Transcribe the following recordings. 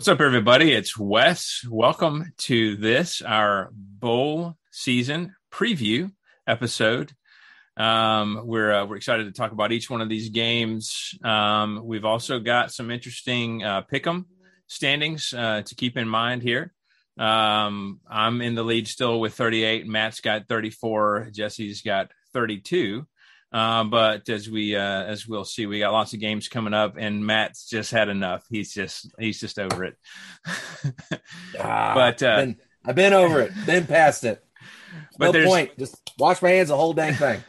What's up, everybody? It's Wes. Welcome to this, our bowl season preview episode. Um, we're uh, we're excited to talk about each one of these games. Um, we've also got some interesting uh, pick'em standings uh, to keep in mind here. Um, I'm in the lead still with 38. Matt's got 34. Jesse's got 32. Uh, but as we uh, as we'll see, we got lots of games coming up, and Matt's just had enough. He's just he's just over it. Ah, but uh, been, I've been over it, been past it. But no point. Just wash my hands the whole dang thing.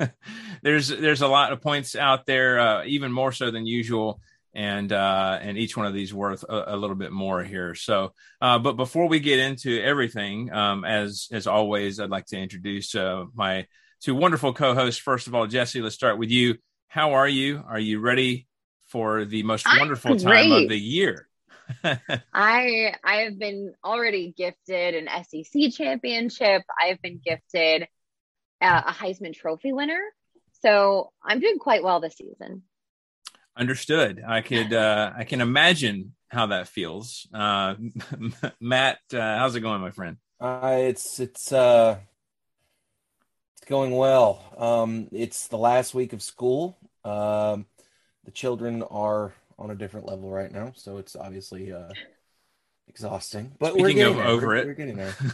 there's there's a lot of points out there, uh, even more so than usual, and uh, and each one of these worth a, a little bit more here. So, uh, but before we get into everything, um, as as always, I'd like to introduce uh, my two wonderful co-hosts. First of all, Jesse, let's start with you. How are you? Are you ready for the most I'm wonderful time of the year? I I have been already gifted an SEC championship. I've been gifted uh, a Heisman Trophy winner. So I'm doing quite well this season. Understood. I could uh, I can imagine how that feels. Uh, Matt, uh, how's it going, my friend? Uh, it's it's uh, it's going well. Um, it's the last week of school. Um, the children are on a different level right now, so it's obviously uh, exhausting. But we're getting of there. over We're- it. We're getting there.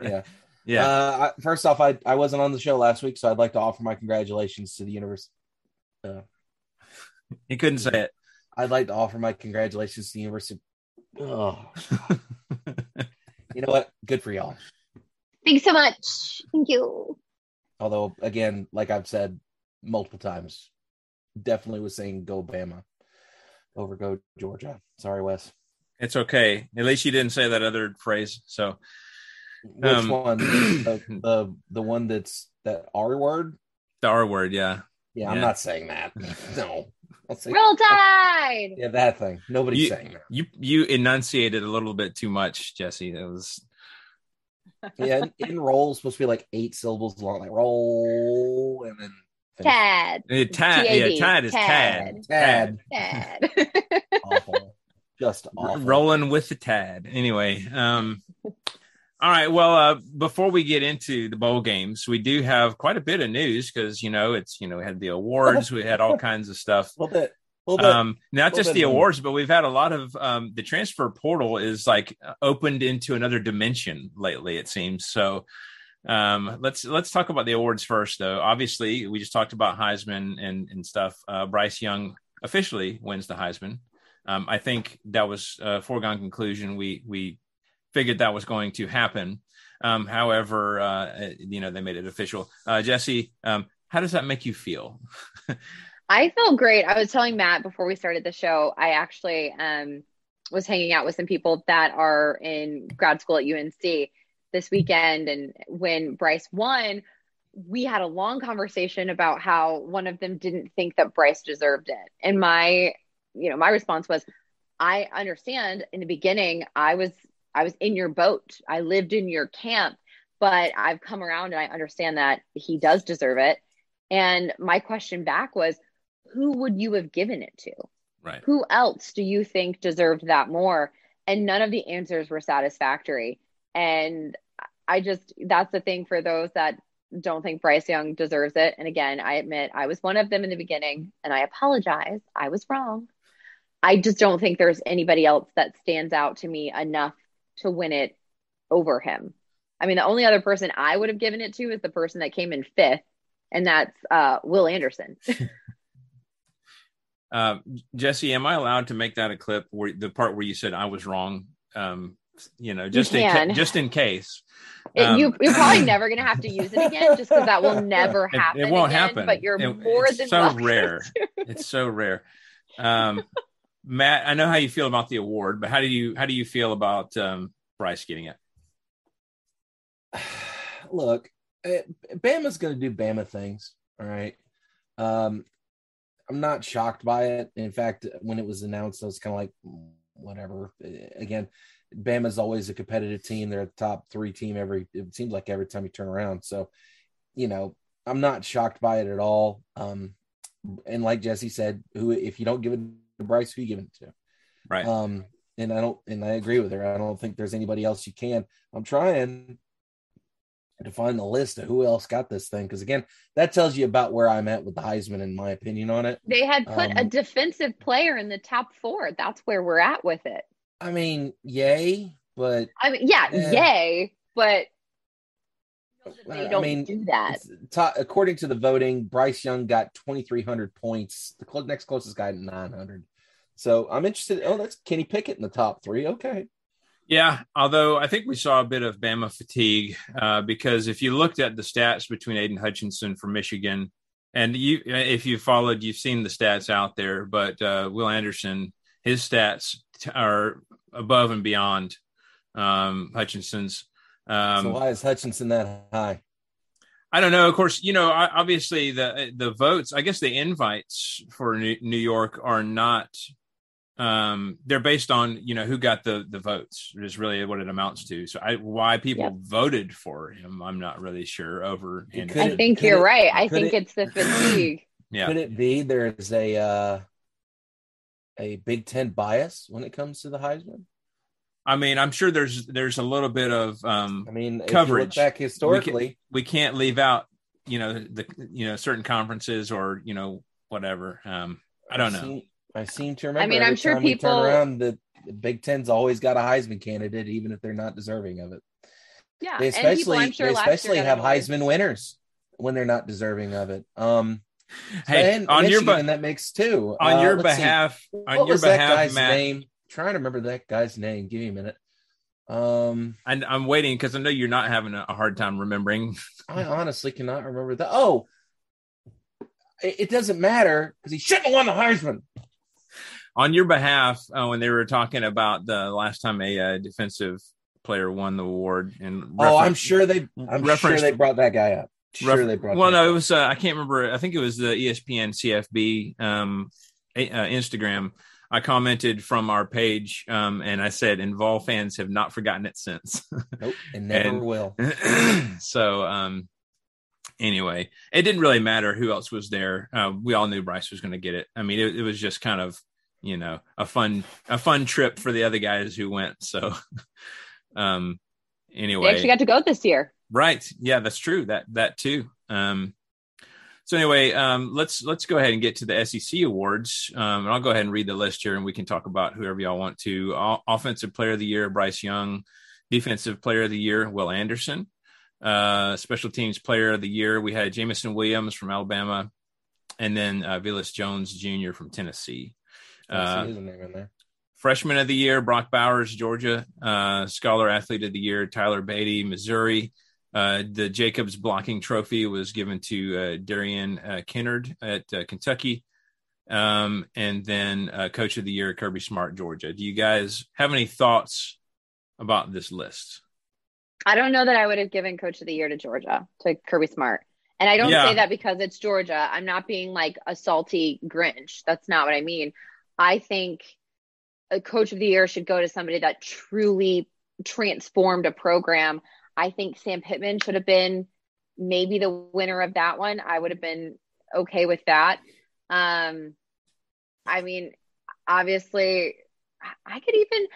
Yeah. Yeah. Uh, I, first off, I I wasn't on the show last week, so I'd like to offer my congratulations to the universe. He couldn't say it. I'd like to offer my congratulations to the University. Oh, you know what? Good for y'all. Thanks so much. Thank you. Although, again, like I've said multiple times, definitely was saying go Bama over go Georgia. Sorry, Wes. it's okay. At least you didn't say that other phrase. So Which Um, one? the, the the one that's that R word? the R word, yeah. Yeah, I'm Yeah. not saying that. No, I'll say Roll Tide. yeah that thing. Nobody's You- saying that. You you enunciated a little bit too much, Jesse. It was Yeah, in, in roll is supposed to be like eight syllables long, like roll and then finish. Tad. eh, tad. T-A-D. Yeah, tad is tad. Tad. Tad. awful, just awful. Rolling with the tad. Anyway, um, all right. Well, uh, before we get into the bowl games, we do have quite a bit of news because you know it's you know we had the awards, we had all kinds of stuff. A little a um not little just the awards but we've had a lot of um the transfer portal is like opened into another dimension lately it seems. So um let's let's talk about the awards first though. Obviously we just talked about heisman and and stuff. Uh bryce young officially wins the heisman. Um i think that was a foregone conclusion. We we figured that was going to happen. Um however uh you know they made it official. Uh jesse um how does that make you feel I felt great. I was telling Matt before we started the show, I actually um, was hanging out with some people that are in grad school at UNC this weekend. And when Bryce won, we had a long conversation about how one of them didn't think that Bryce deserved it. And my, you know, my response was, I understand in the beginning, I was, I was in your boat. I lived in your camp, but I've come around and I understand that he does deserve it. And my question back was, who would you have given it to? right Who else do you think deserved that more? And none of the answers were satisfactory. And I just, that's the thing for those that don't think Bryce Young deserves it. And again, I admit I was one of them in the beginning and I apologize. I was wrong. I just don't think there's anybody else that stands out to me enough to win it over him. I mean, the only other person I would have given it to is the person that came in fifth, and that's uh, Will Anderson. Um, Jesse, am I allowed to make that a clip where the part where you said I was wrong? Um, you know, just in ca- just in case. It, Um, you, you're probably never going to have to use it again, just because that will never happen. it won't again, happen. But you're It- more it's than so rare. It's so rare. Um, Matt, I know how you feel about the award, but how do you how do you feel about um, Bryce getting it? Look, eh, Bama's going to do Bama things. All right. Um, I'm not shocked by it. In fact, when it was announced, I was kind of like, "Mm, whatever. Again, Bama's always a competitive team. They're a top three team every. It seems like every time you turn around. So, you know, I'm not shocked by it at all. Um, and like Jesse said, who if you don't give it to Bryce, who you give it to? Right. Um, and I don't, and I agree with her. I don't think there's anybody else you can. I'm trying to find the list of who else got this thing because again, that tells you about where I'm at with the Heisman in my opinion on it. They had put Um, a defensive player in the top four. That's where we're at with it. I mean, yay, but I mean, yeah, Eh. yay, but they I don't mean, do that. according to the voting, Bryce Young got 2,300 points. The clo- next closest guy, 900. So I'm interested. Oh, that's Kenny Pickett in the top three. Okay. Yeah, although I think we saw a bit of Bama fatigue uh, because if you looked at the stats between Aidan Hutchinson from Michigan and you, if you followed, you've seen the stats out there. But uh, Will Anderson, his stats t- are above and beyond um, Hutchinson's. Um, so why is Hutchinson that high? I don't know. Of course, you know, obviously the the votes. I guess the invites for New, New York are not. Um, they're based on you know who got the the votes. Is really what it amounts to. So, I, why people Yep. voted for him, I'm not really sure. Over, and I think could you're it- right. I think it- it's the fatigue. yeah, Could it be there's a uh, a Big Ten bias when it comes to the Heisman? I mean, I'm sure there's there's a little bit of um, I mean, Coverage. If you look back historically, we can't leave out you know the you know certain conferences or you know whatever. Um, I don't know. Seem, I seem to remember. I mean, every I'm sure time we turn around the, the Big Ten's always got a Heisman candidate, even if they're not deserving of it. Yeah, They and people, especially I'm sure they especially have. Heisman winners when they're not deserving of it. Um, Hey, and on your Michigan but in that makes two on Uh, your let's see. behalf, what on your was that behalf, guy's Matt. name? trying to remember that guy's name. Give me a minute. Um, And I'm waiting because I know you're not having a hard time remembering. I honestly cannot remember that. Oh, it, it doesn't matter because he shouldn't have won the Heisman. On your behalf uh, when they were talking about the last time a uh, defensive player won the award and oh, I'm sure they. I'm sure they brought that guy up. Sure, ref- they brought. well no it was uh, i can't remember i think it was the espn cfb um, uh, instagram i commented from our page um, and i said and vol fans have not forgotten it since Nope, and never and- will. so um anyway it didn't really matter who else was there uh, we all knew bryce was going to get it i mean it, it was just kind of you know a fun a fun trip for the other guys who went so um They anyway. actually got to go this year. right. Yeah that's true. That that too. Um so anyway um let's let's go ahead and get to the sec awards. Um and i'll go ahead and read the list here and we can talk about whoever y'all want to. O- offensive player of the year bryce young. Defensive player of the year will anderson. Uh special teams player of the year we had jameson williams from alabama. And then uh Velus jones jr from tennessee uh, see his name in there. freshman of the year brock bowers georgia uh, scholar athlete of the year tyler badie missouri uh, the jacobs blocking trophy was given to uh, darian uh, kinnard at uh, kentucky um, and then uh, coach of the year kirby smart georgia do you guys have any thoughts about this list I don't know that I would have given Coach of the Year to Georgia to Kirby Smart, and I don't Yeah. say that because it's Georgia. I'm not being like a salty Grinch. That's not what I mean. I think a Coach of the Year should go to somebody that truly transformed a program. I think Sam Pittman should have been maybe the winner of that one. I would have been okay with that. Um, I mean, obviously, I- I could even,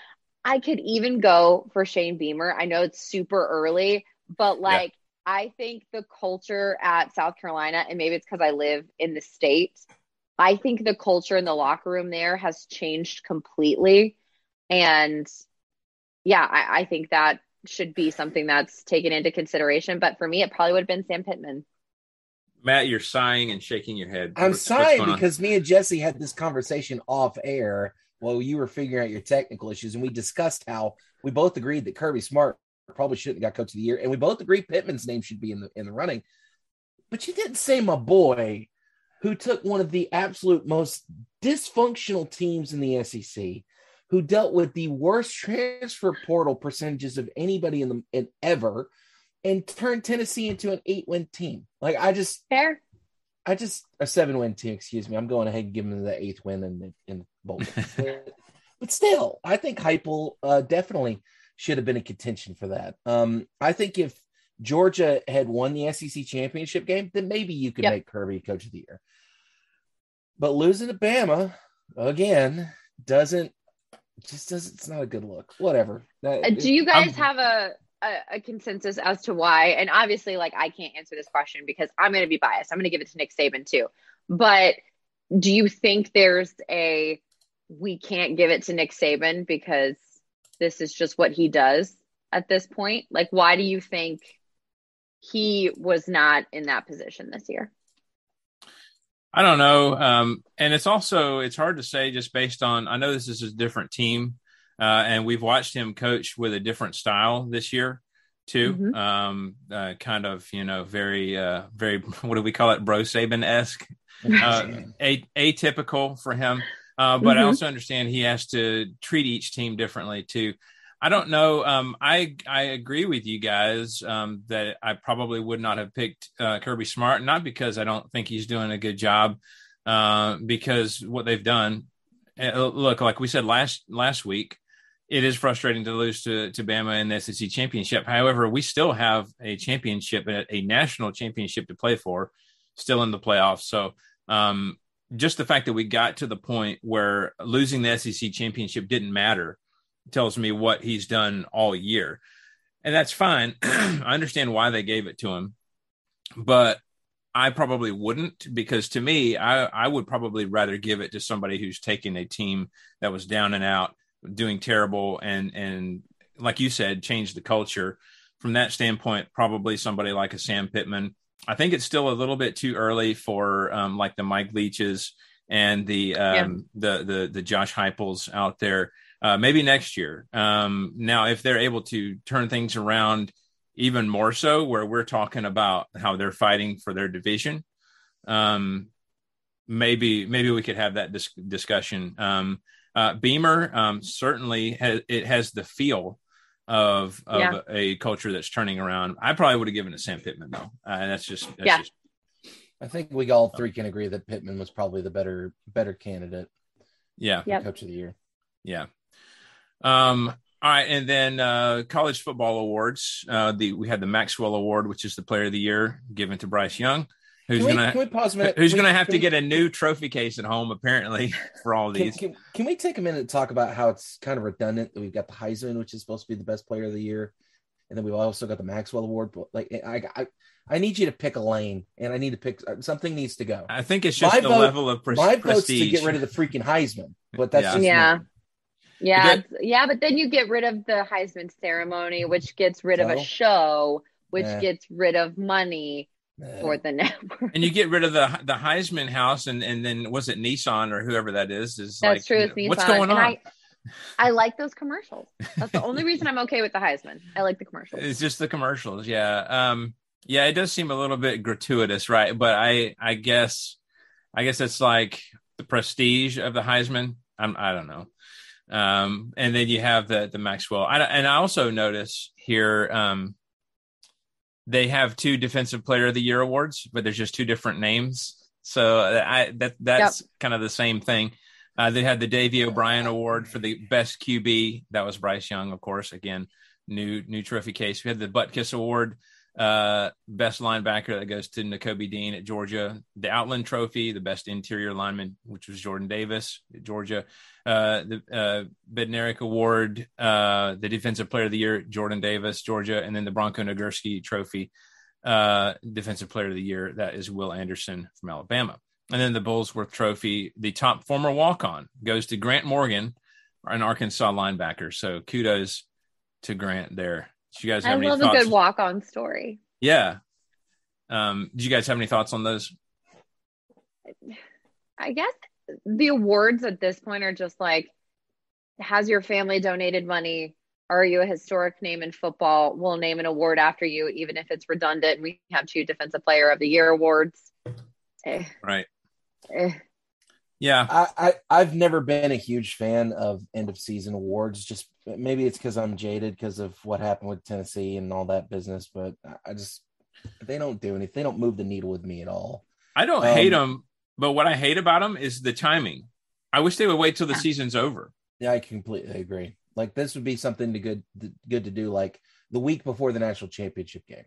I could even go for Shane Beamer. I know it's super early, but like, I think the culture at South Carolina, and maybe it's because I live in the state, I think the culture in the locker room there has changed completely. And yeah, I, I think that should be something that's taken into consideration. But for me, it probably would have been Sam Pittman. matt you're sighing and shaking your head I'm What's- what's sorry going on? because me and Jesse had this conversation off air while you were figuring out your technical issues, and we discussed how we both agreed that Kirby Smart probably shouldn't have got Coach of the Year, and we both agreed Pittman's name should be in the in the running. But you didn't say my boy, who took one of the absolute most dysfunctional teams in the SEC, who dealt with the worst transfer portal percentages of anybody in the in ever, and turned Tennessee into an eight win team. Like I just Fair. I just a seven win team. Excuse me. I'm going ahead and giving them the eighth win in the in the bowl. but, but still, I think Heupel uh, definitely should have been in contention for that. Um, I think if Georgia had won the SEC championship game, then maybe you could Yep. make Kirby coach of the year. But losing to Bama again doesn't just does it's not a good look. Whatever. Uh, do you guys I'm, have a, a, a consensus as to why? And obviously, like I can't answer this question because I'm going to be biased. I'm going to give it to Nick Saban too. But do you think there's a we can't give it to Nick Saban because this is just what he does at this point? Like, why do you think he was not in that position this year? I don't know. Um, and it's also it's hard to say just based on I know this is a different team, uh, and we've watched him coach with a different style this year too. Mm-hmm. Um, uh, kind of you know very uh, very what do we call it, bro Saban esque, uh, a- atypical for him. Uh, but mm-hmm. I also understand he has to treat each team differently too. I don't know. Um, I I agree with you guys um, that I probably would not have picked uh, Kirby Smart, not because I don't think he's doing a good job, uh, because what they've done. Uh, look, like we said last last week, it is frustrating to lose to to Bama in the SEC championship. However, we still have a championship, a national championship to play for, still in the playoffs. So. Um, just the fact that we got to the point where losing the SEC championship didn't matter tells me what he's done all year. And that's fine. I understand why they gave it to him, but I probably wouldn't because to me, I, I would probably rather give it to somebody who's taking a team that was down and out, doing terrible, and and like you said, change the culture. From that standpoint, probably somebody like a Sam Pittman. I think it's still a little bit too early for um, like the Mike Leaches and the um, yeah. the the the Josh Heupels out there uh, maybe next year. Um, now, if they're able to turn things around even more so, where we're talking about how they're fighting for their division, um, maybe maybe we could have that dis- discussion. Um, uh, Beamer um, certainly has it has the feel of of yeah. a culture that's turning around. I probably would have given it Sam Pittman though. Uh, that's just that's yeah. Just, I think we all three can agree that Pittman was probably the better better candidate. Yeah, yep. coach of the year. Yeah, um, all right, and then uh, college football awards. Uh, the we had the Maxwell Award, which is the Player of the Year, given to Bryce Young, who's gonna who's gonna have to we, get a new trophy case at home apparently for all these. Can, can, can, we take a minute to talk about how it's kind of redundant that we've got the Heisman, which is supposed to be the best Player of the Year, and then we've also got the Maxwell Award. But like, I, I I need you to pick a lane, and I need to pick uh, something needs to go. I think it's just my the vote, level of pre- my prestige. vote's to get rid of the freaking Heisman, but that's yeah. just yeah. Me. Yeah, yeah, but then you get rid of the Heisman ceremony, which gets rid so? of a show, which yeah. gets rid of money yeah. for the network. And you get rid of the the Heisman house, and and then was it Nissan or whoever that is? Is that's like, true. It's Nissan. What's going and on? I, I like those commercials. That's the only reason I'm okay with the Heisman. I like the commercials. It's just the commercials, yeah. Um, yeah, it does seem a little bit gratuitous, right? But I, I guess, I guess it's like the prestige of the Heisman. I'm, I don't know. Um, and then you have the the Maxwell. I, and I also notice here um, they have two Defensive Player of the Year awards, but there's just two different names. So I that that's yep. kind of the same thing. Uh, they had the Davy O'Brien Award for the best QB. That was Bryce Young, of course. Again, new new trophy case. We had the Butkus Award uh, best linebacker that goes to Nakobe Dean at Georgia. The Outland Trophy, the best interior lineman, which was Jordan Davis at Georgia. Uh, the uh, Bednarik Award, uh, the Defensive Player of the Year, Jordan Davis, Georgia, and then the Bronco Nagurski Trophy, uh, Defensive Player of the Year, that is Will Anderson from Alabama. And then the Burlsworth Trophy, the top former walk on goes to Grant Morgan, an Arkansas linebacker. So kudos to Grant there. Do you guys have I any love thoughts? a good walk on story. Yeah. Um, do you guys have any thoughts on those? I guess the awards at this point are just like has your family donated money? Are you a historic name in football? We'll name an award after you, even if it's redundant. We have two Defensive Player of the Year awards. Eh. Right. Eh. Yeah, I, I have never been a huge fan of end of season awards. Just maybe it's because I'm jaded because of what happened with Tennessee and all that business. But I just they don't do anything. They don't move the needle with me at all. I don't um, hate them, but what I hate about them is the timing. I wish they would wait till the season's over. Yeah, I completely agree. Like this would be something to good good to do like the week before the national championship game.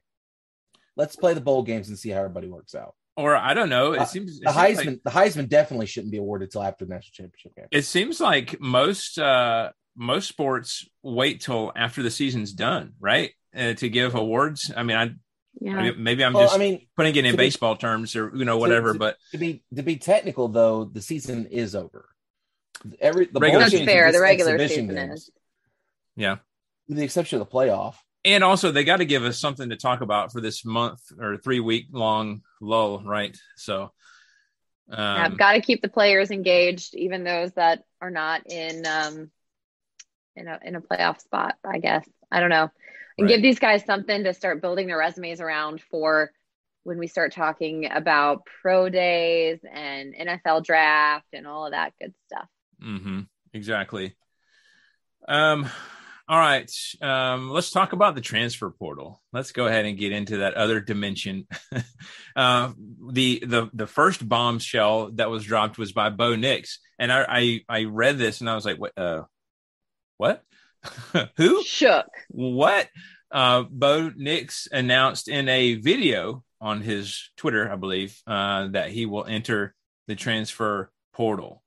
Let's play the bowl games and see how everybody works out or I don't know. It uh, seems the Heisman. Like, the Heisman definitely shouldn't be awarded until after the national championship game. It seems like most uh, most sports wait till after the season's done, right? Uh, to give awards. I mean, I yeah. maybe I'm well, just I mean, putting it in baseball be, terms or you know whatever. To, to, but to be to be technical though, the season is over. Every the regular that's fair. The regular season games, is. Yeah, with the exception of the playoff. And also, they got to give us something to talk about for this month or three week long lull, right? So, um, yeah, got to keep the players engaged, even those that are not in um, in a in a playoff spot. I guess I don't know, and right. give these guys something to start building their resumes around for when we start talking about pro days and NFL draft and all of that good stuff. Mm-hmm. Exactly. Um, all right. Um, let's talk about the transfer portal. Let's go ahead and get into that other dimension. uh, the the the first bombshell that was dropped was by Bo Nix, and I I, I read this and I was like, what? Uh, what? Who? Shook. What? Uh, Bo Nix announced in a video on his Twitter, I believe, uh, that he will enter the transfer portal.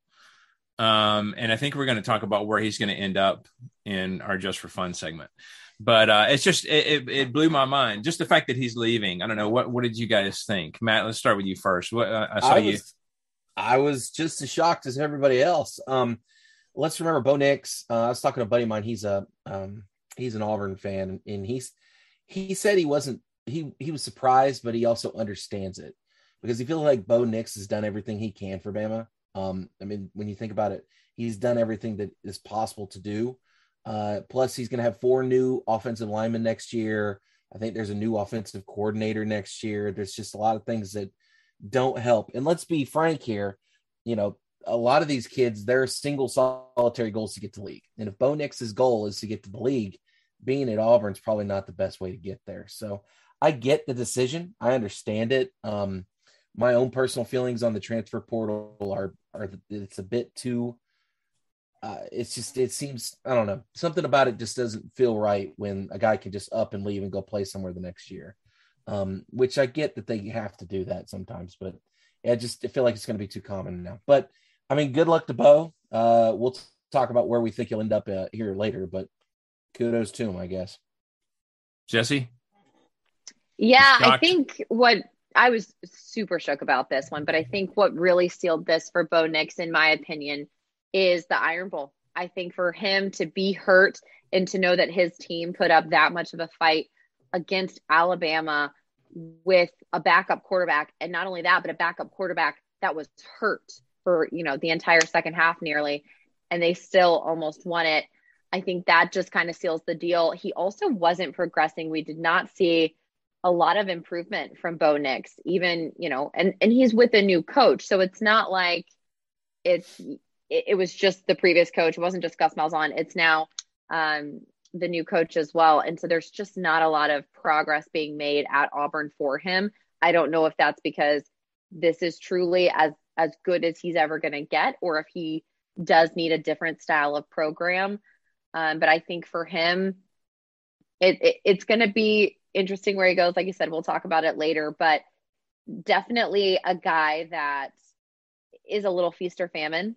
Um, and I think we're going to talk about where he's going to end up in our Just for Fun segment. But uh, it's just it, it, it, blew my mind. Just the fact that he's leaving. I don't know what what did you guys think, Matt? Let's start with you first. What uh, I saw I was, you. I was just as shocked as everybody else. Um, let's remember Bo Nix. Uh, I was talking to a buddy of mine. He's a um, he's an Auburn fan, and he's he said he wasn't he he was surprised, but he also understands it because he feels like Bo Nix has done everything he can for Bama. Um, I mean, when you think about it, he's done everything that is possible to do. Uh, plus, he's going to have four new offensive linemen next year. I think there's a new offensive coordinator next year. There's just a lot of things that don't help. And let's be frank here, you know, a lot of these kids, their single solitary goals to get to league. And if Bo Nix's goal is to get to the league, being at Auburn is probably not the best way to get there. So I get the decision. I understand it. Um, my own personal feelings on the transfer portal are are it's a bit too uh, it's just it seems I don't know something about it just doesn't feel right when a guy can just up and leave and go play somewhere the next year. Um, which I get that they have to do that sometimes, but I just I feel like it's going to be too common now. But I mean, good luck to Bo. Uh, we'll t- talk about where we think he'll end up uh, here later, but kudos to him, I guess. Jesse. Yeah, I think what I was super shook about this one, but I think what really sealed this for Bo Nix, in my opinion, is the Iron Bowl. I think for him to be hurt and to know that his team put up that much of a fight against Alabama with a backup quarterback, and not only that, but a backup quarterback that was hurt for you know the entire second half nearly, and they still almost won it. I think that just kind of seals the deal. He also wasn't progressing. We did not see a lot of improvement from Bo Nix, even, you know, and, and he's with a new coach. So it's not like it's, it, it was just the previous coach. It wasn't just Gus Malzahn. It's now um, the new coach as well. And so there's just not a lot of progress being made at Auburn for him. I don't know if that's because this is truly as, as good as he's ever going to get, or if he does need a different style of program. Um, but I think for him, it, it it's going to be interesting where he goes. Like you said, we'll talk about it later, but definitely a guy that is a little feast or famine.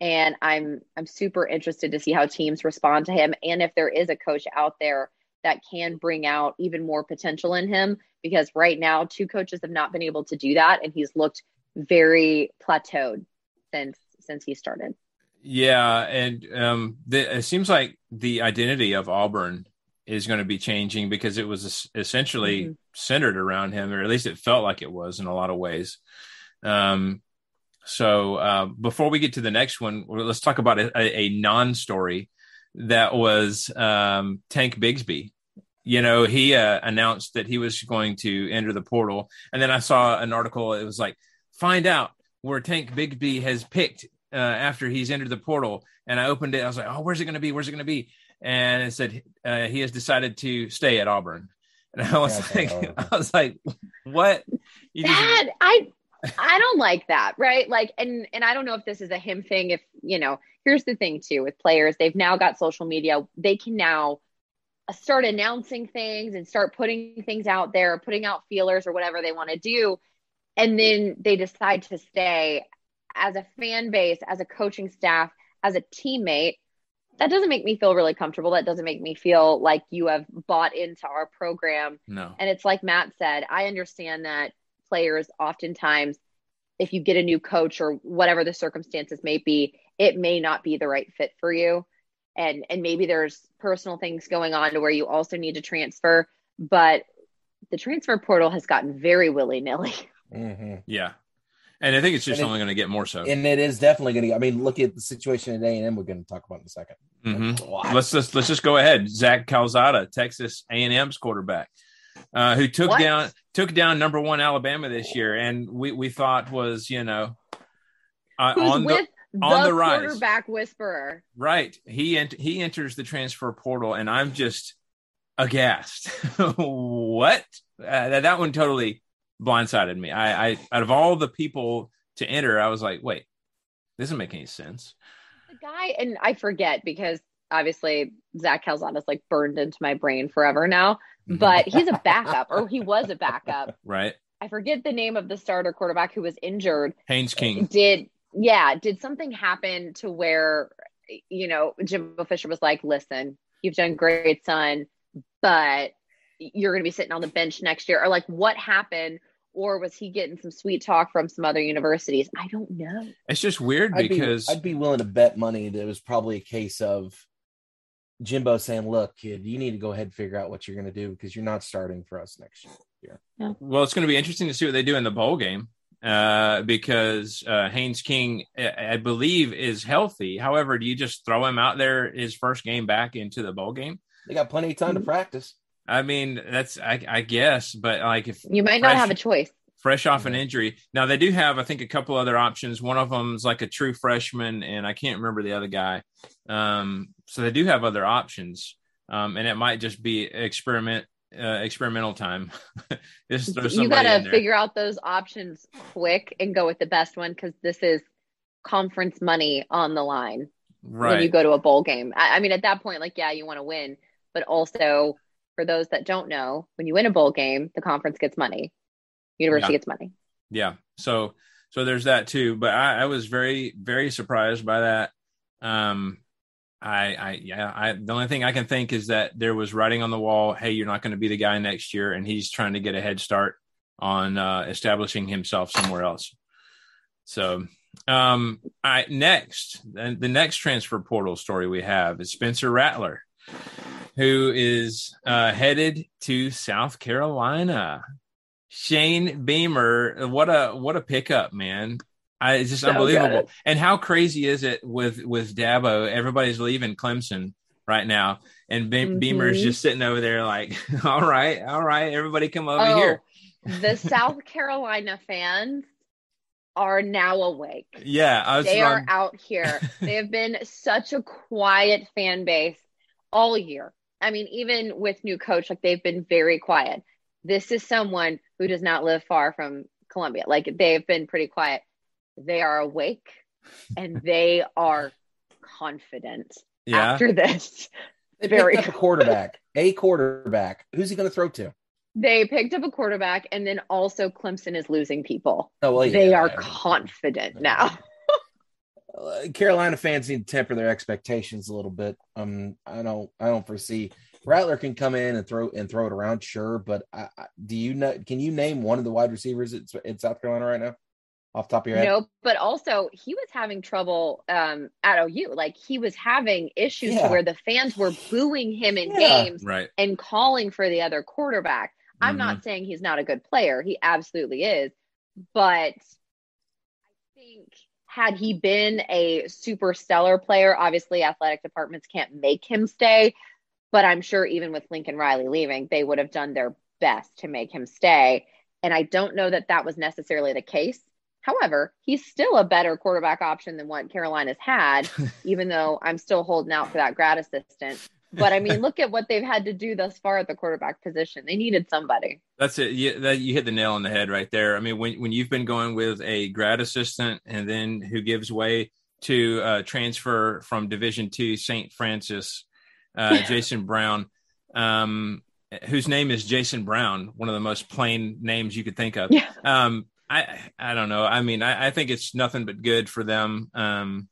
And I'm I'm super interested to see how teams respond to him and if there is a coach out there that can bring out even more potential in him because right now two coaches have not been able to do that and he's looked very plateaued since since he started. Yeah, and um, the, it seems like the identity of Auburn is going to be changing because it was essentially mm-hmm. centered around him, or at least it felt like it was in a lot of ways. Um, so uh, before we get to the next one, let's talk about a, a non-story that was um, Tank Bigsby. You know, he uh, announced that he was going to enter the portal, and then I saw an article. It was like, find out where Tank Bigsby has picked uh, after he's entered the portal. And I opened it. I was like, oh, where's it going to be? Where's it going to be? And it said uh, he has decided to stay at Auburn. And I was yeah, like, I was like, what? You Dad, just... I I don't like that, right? Like, and and I don't know if this is a him thing. If you know, here's the thing too with players, they've now got social media. They can now start announcing things and start putting things out there, putting out feelers or whatever they want to do, and then they decide to stay as a fan base, as a coaching staff, as a teammate that doesn't make me feel really comfortable. That doesn't make me feel like you have bought into our program. No. And it's like Matt said, I understand that players oftentimes, if you get a new coach or whatever the circumstances may be, it may not be the right fit for you. And and maybe there's personal things going on to where you also need to transfer. But the transfer portal has gotten very willy nilly. Mm-hmm. Yeah. And I think it's just And it- only going to get more so. And it is definitely going to. I mean, look at the situation at A and M. We're going to talk about in a 2nd Mhm. Wow. Let's just let's just go ahead. Zach Calzada, Texas A and M's quarterback, uh, who took What? down took down number one Alabama this year, and we we thought was you know uh, Who's on with the the, on the rise. quarterback whisperer? right. He ent- he enters the transfer portal, and I'm just aghast. what uh, that that one totally blindsided me. I, I out of all the people to enter, I was like, wait, this doesn't make any sense. The guy, and I forget because obviously Zach Calzada's like burned into my brain forever now, Mhm. but he's a backup or he was a backup. right, I forget the name of the starter quarterback who was injured. Haynes King. Did, yeah, did something happen to where, you know, Jimbo Fisher was like, listen, you've done great, son, but you're going to be sitting on the bench next year? Or like, what happened? Or was he getting some sweet talk from some other universities? I don't know. It's just weird I'd because be, I'd be willing to bet money that it was probably a case of Jimbo saying, "Look, kid, you need to go ahead and figure out what you're going to do because you're not starting for us next year." Yeah. Well, it's going to be interesting to see what they do in the bowl game uh, because uh, Haynes King, I I believe, is healthy. However, do you just throw him out there his first game back into the bowl game? They got plenty of time to Mm-hmm. practice. I mean, that's I, I guess, but like if You might not have a choice. fresh off an injury, now they do have, I think, a couple other options. One of them's like a true freshman, and I can't remember the other guy. Um, so they do have other options, um, and it might just be experiment. Uh, experimental time. just throw you got to figure out those options quick and go with the best one because this is conference money on the line right. when you go to a bowl game. I, I mean, at that point, like, yeah, you want to win, but also for those that don't know, when you win a bowl game, the conference gets money, university Yeah. gets money. yeah. So so there's that too. But i, I was very very surprised by that. Um i i yeah i the only thing i can think is that there was writing on the wall hey you're not going to be the guy next year and he's trying to get a head start on uh establishing himself somewhere else. So um i next the next transfer portal story we have is spencer rattler who is uh headed to south carolina Shane Beamer, what a what a pickup, man! I, it's just So unbelievable. good. And how crazy is it with with Dabo? Everybody's leaving Clemson right now, and Be- Mhm. Beamer's just sitting over there, like, all right, all right, everybody come over Oh, here. the South Carolina fans are now awake. Yeah, I was, they are out here. they have been such a quiet fan base all year. I mean, even with new coach, like they've been very quiet. This is someone who does not live far from Columbia. Like they've been pretty quiet. They are awake and they are confident yeah. after this. They Very picked up a quarterback, a quarterback. Who's he going to throw to? They picked up a quarterback and then also Clemson is losing people. Oh, well, yeah, they are yeah. confident now. Uh, Carolina fans need to temper their expectations a little bit. Um, I don't, I don't foresee Rattler can come in and throw and throw it around, sure. But I, I, do you know? Can you name one of the wide receivers in, in South Carolina right now, off the top of your head? No, but also he was having trouble um, at OU. Like he was having issues Yeah. to where the fans were booing him in Yeah. games Right. and calling for the other quarterback. I'm Mhm. not saying he's not a good player. He absolutely is. But I think had he been a super stellar player, obviously athletic departments can't make him stay. But I'm sure even with Lincoln Riley leaving, they would have done their best to make him stay. And I don't know that that was necessarily the case. However, he's still a better quarterback option than what Carolina's had, even though I'm still holding out for that grad assistant. But I mean, look at what they've had to do thus far at the quarterback position. They needed somebody. That's it. You, that, you hit the nail on the head right there. I mean, when when you've been going with a grad assistant and then who gives way to uh, transfer from Division Two St. Francis, uh, Jason Brown, um, whose name is Jason Brown, one of the most plain names you could think of. Yeah. Um, I I don't know. I mean, I, I think it's nothing but good for them. Um,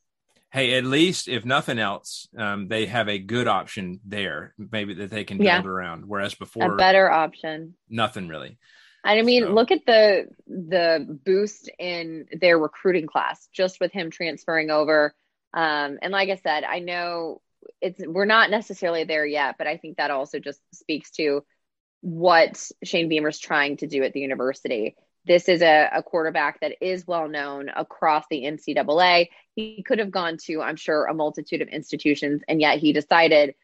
hey, at least if nothing else, um, they have a good option there, maybe that they can build Yeah. around. Whereas before, A better option. nothing really. I mean, So- look at the the boost in their recruiting class just with him transferring over. Um, and like I said, I know it's we're not necessarily there yet, but I think that also just speaks to what Shane Beamer's trying to do at the university. This is a, a quarterback that is well known across the NCAA. He could have gone to, I'm sure, a multitude of institutions, and yet he decided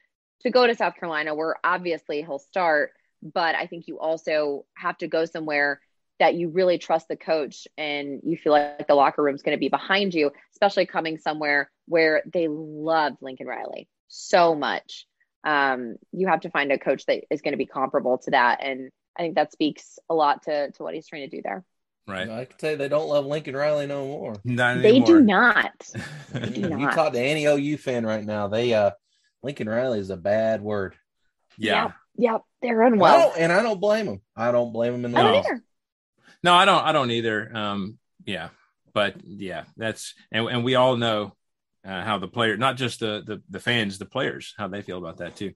to go to South Carolina, where obviously he'll start. But I think you also have to go somewhere that you really trust the coach and you feel like the locker room's going to be behind you, especially coming somewhere where they loved Lincoln Riley so much. Um, you have to find a coach that is going to be comparable to that. And I think that speaks a lot to, to what he's trying to do there. Right. I can tell you they don't love Lincoln Riley no more. Not They do anymore. not. do you not. talk to any OU fan right now, they uh Lincoln Riley is a bad word. yeah. Yep. They're And I unwell. and I don't blame them. I don't blame them in the I No. least. No, I don't. I don't either. Um, yeah, but yeah, that's and and we all know uh, how the player, not just the, the the fans, the players, how they feel about that too.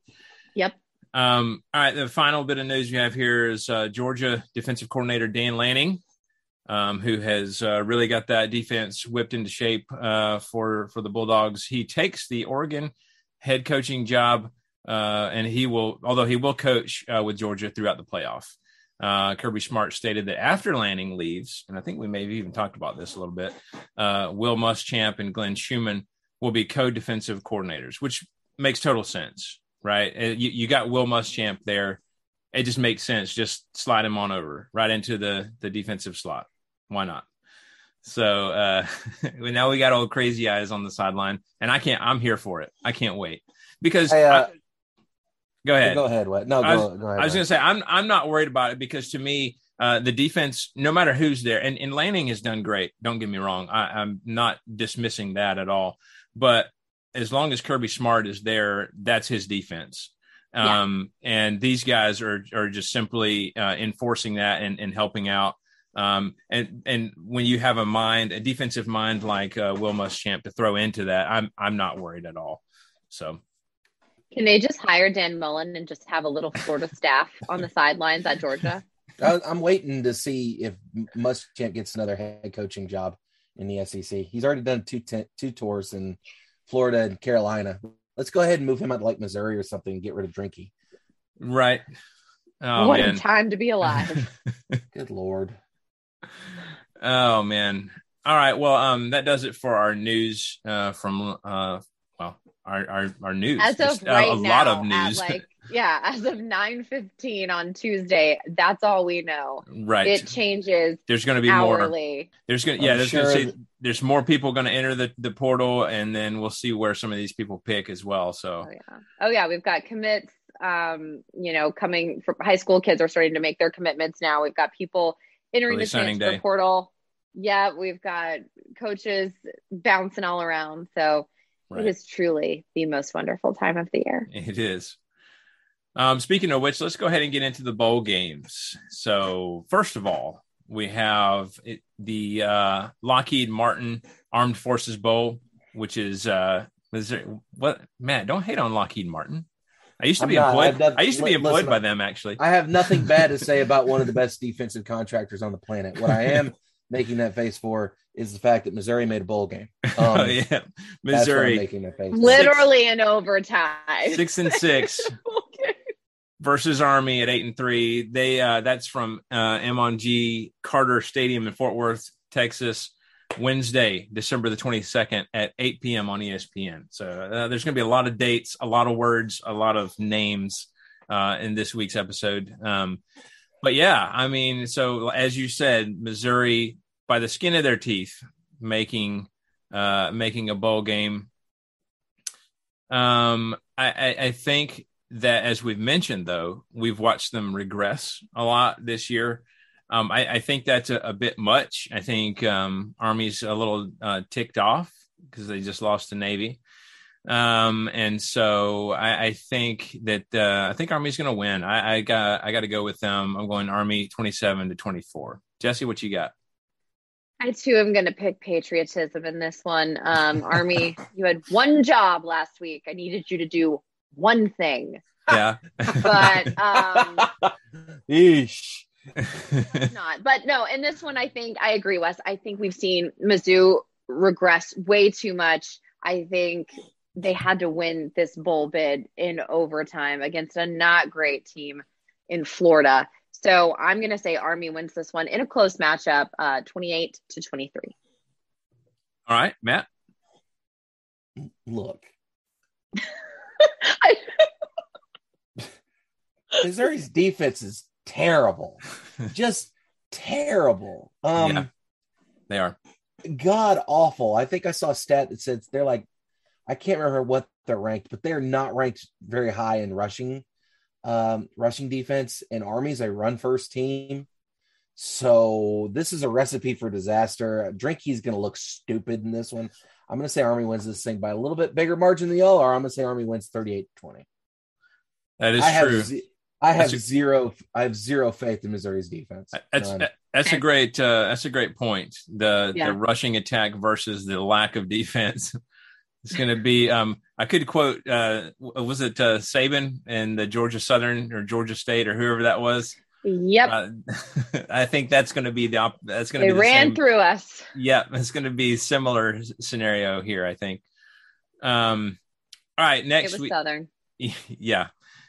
Yep. Um, all right, the final bit of news we have here is uh, Georgia defensive coordinator Dan Lanning, um, who has uh, really got that defense whipped into shape uh, for for the Bulldogs. He takes the Oregon head coaching job, uh, and he will, although he will coach uh, with Georgia throughout the playoff. Uh, Kirby Smart stated that after Lanning leaves, and I think we may have even talked about this a little bit, Will Muschamp and Glenn Schumann will be co-defensive coordinators, which makes total sense, right? Uh, You, you got Will Muschamp there. It just makes sense. Just slide him on over right into the the defensive slot. Why not? So uh, now we got old crazy eyes on the sideline, and I can't. I'm here for it. I can't wait because. Hey, uh, I- go ahead. Go ahead, Wet. No, I go, go ahead. I was going to say I'm I'm not worried about it because to me uh, the defense, no matter who's there, and, and Lanning has done great. Don't get me wrong. I, I'm not dismissing that at all. But as long as Kirby Smart is there, that's his defense. Yeah. Um, and these guys are are just simply uh, enforcing that and, and helping out. Um, and and when you have a mind, a defensive mind like uh, Will Muschamp to throw into that, I'm I'm not worried at all. So Can they just hire Dan Mullen and just have a little Florida staff on the sidelines at Georgia? I, I'm waiting to see if Muschamp gets another head coaching job in the SEC. He's already done two two tours in Florida and Carolina. Let's go ahead and move him out to like Missouri or something and get rid of Drinky. right. Oh what man. a time to be alive. Good lord. Oh man. All right. Well, um, that does it for our news. Uh, from uh, well, our our, our news. As Just, of uh, right a now, lot of at news. like yeah, as of nine fifteen on Tuesday, that's all we know. right. It changes there's going to be more. There's going to yeah. I'm There's going to sure say there's more people going to enter the the portal, and then we'll see where some of these people pick as well. So Oh yeah. Oh yeah, we've got commits. Um, you know, coming from high school kids are starting to make their commitments now. We've got people entering Early the transfer day. portal. Yeah, we've got coaches bouncing all around. So right. it is truly the most wonderful time of the year. It is. Um, speaking of which, let's go ahead and get into the bowl games. So, first of all, we have it, the uh, Lockheed Martin Armed Forces Bowl, which is uh, is there, what Matt? Don't hate on Lockheed Martin. I used to I'm be not. employed. I've done- I used to be employed listen, by them actually. I have nothing bad to say about one of the best defensive contractors on the planet. What I am making that face for is the fact that Missouri made a bowl game. Um, oh yeah, That's what I'm Missouri making that face. for. Literally in overtime. six and six. versus Army at eight and three. They uh, that's from uh, Amon G. Carter Stadium in Fort Worth, Texas, Wednesday, December the twenty second at eight p.m. on ESPN. So uh, there's going to be a lot of dates, a lot of words, a lot of names uh, in this week's episode. Um, but yeah, I mean, so as you said, Missouri by the skin of their teeth making uh, making a bowl game. Um, I, I think that as we've mentioned, though, we've watched them regress a lot this year. Um, I, I think that's a, a bit much. I think um, Army's a little uh, ticked off because they just lost to Navy. Um, and so I, I think that uh, I think Army's going to win. I, I got I got to go with them. I'm going Army 27 to 24. Jesse, what you got? I too am going to pick patriotism in this one. Um, Army, you had one job last week. I needed you to do one thing. Yeah. but um, Eesh. not. But no, in this one, I think I agree, Wes. I think we've seen Mizzou regress way too much. I think they had to win this bowl bid in overtime against a not great team in Florida. So I'm going to say Army wins this one in a close matchup, uh, 28 to 23. All right, Matt. Look, I, Missouri's defense is terrible, just terrible. Um, Yeah. They are. god awful. I think I saw a stat that says they're like, I can't remember what they're ranked, but they're not ranked very high in rushing, um, rushing defense. And Army's a run first team, so this is a recipe for disaster. Drinky's going to look stupid in this one. I'm going to say Army wins this thing by a little bit bigger margin than y'all, or I'm going to say Army wins 38 20. That is I true. ze- I have a- zero. I have zero faith in Missouri's defense. That's None. that's a great uh, that's a great point. The Yeah. the rushing attack versus the lack of defense. It's going to be. Um, I could quote. Uh, was it uh, Saban and the Georgia Southern or Georgia State or whoever that was? Yep. Uh, I think that's going to be the op- that's going to be the ran same- through us. Yeah, it's going to be similar scenario here. I think. Um, all right, It next was we Southern. yeah.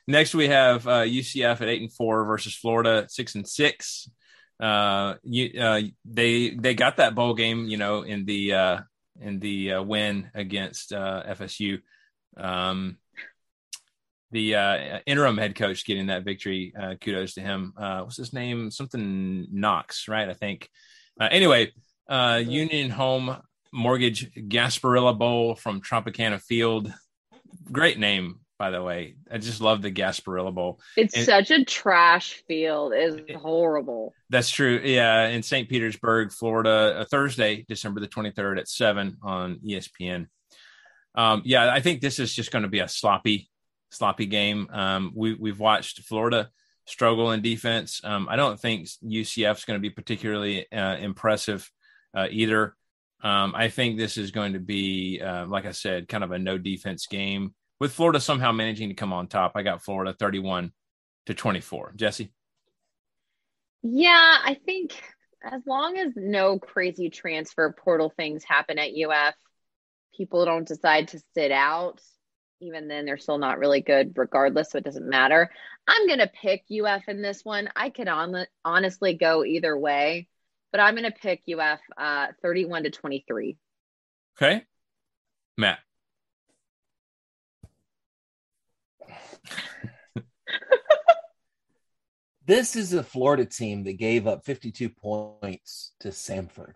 Next, we have uh, UCF at eight and four versus Florida six and six. Uh, you, uh, they they got that bowl game, you know, in the uh, in the uh, win against uh, FSU. Um, the uh, interim head coach getting that victory. Uh, kudos to him. Uh, what's his name? Something Knox, right? I think. Uh, anyway, uh, Union Home Mortgage Gasparilla Bowl from Tropicana Field. Great name, by the way. I just love the Gasparilla Bowl. It's And- such a trash field. It's horrible. That's true. Yeah, in St. Petersburg, Florida, uh, Thursday, December the 23rd at 7 on ESPN. Um, yeah, I think this is just going to be a sloppy, sloppy game. Um, we, we've watched Florida struggle in defense. Um, I don't think UCF is going to be particularly uh, impressive uh, either. Um, I think this is going to be, uh, like I said, kind of a no defense game with Florida somehow managing to come on top. I got Florida 31 to 24. Jesse? Yeah, I think as long as no crazy transfer portal things happen at UF, people don't decide to sit out. Even then, they're still not really good, regardless. So it doesn't matter. I'm gonna pick UF in this one. I could on- honestly go either way, but I'm gonna pick UF uh, 31 to 23. Okay. Matt. This is a Florida team that gave up 52 points to Samford.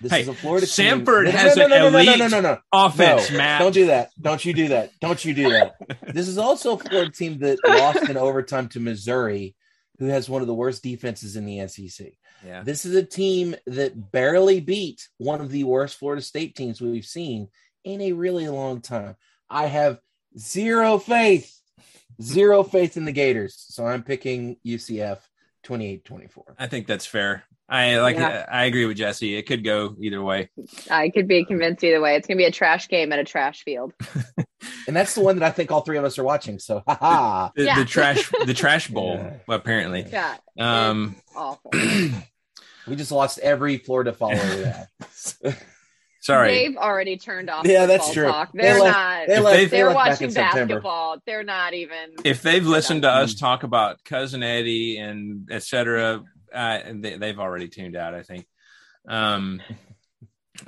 This Hey, is a Florida Samford team. has no, no, an no, no, no, elite no, no, no, Offense, no. Matt. Don't do that. Don't you do that. Don't you do that. this is also a Florida team that lost in overtime to Missouri, who has one of the worst defenses in the SEC. Yeah. This is a team that barely beat one of the worst Florida State teams we've seen in a really long time. I have zero faith, zero faith in the Gators. So I'm picking UCF 28 24. I think that's fair. I like. Yeah. I agree with Jesse. It could go either way. I could be convinced either way. It's gonna be a trash game at a trash field. And that's the one that I think all three of us are watching. So, haha. The, Yeah. the trash, the trash bowl, Yeah. apparently. Yeah, Um, awful. We just lost every Florida follower we have. sorry. They've already turned off. Yeah, that's true. Talk. They They're left- not. They If left, they- they They're watching in September. basketball. They're not even. If they've listened to us talk about cousin Eddie and etc., uh, they, they've already tuned out. I think. Um,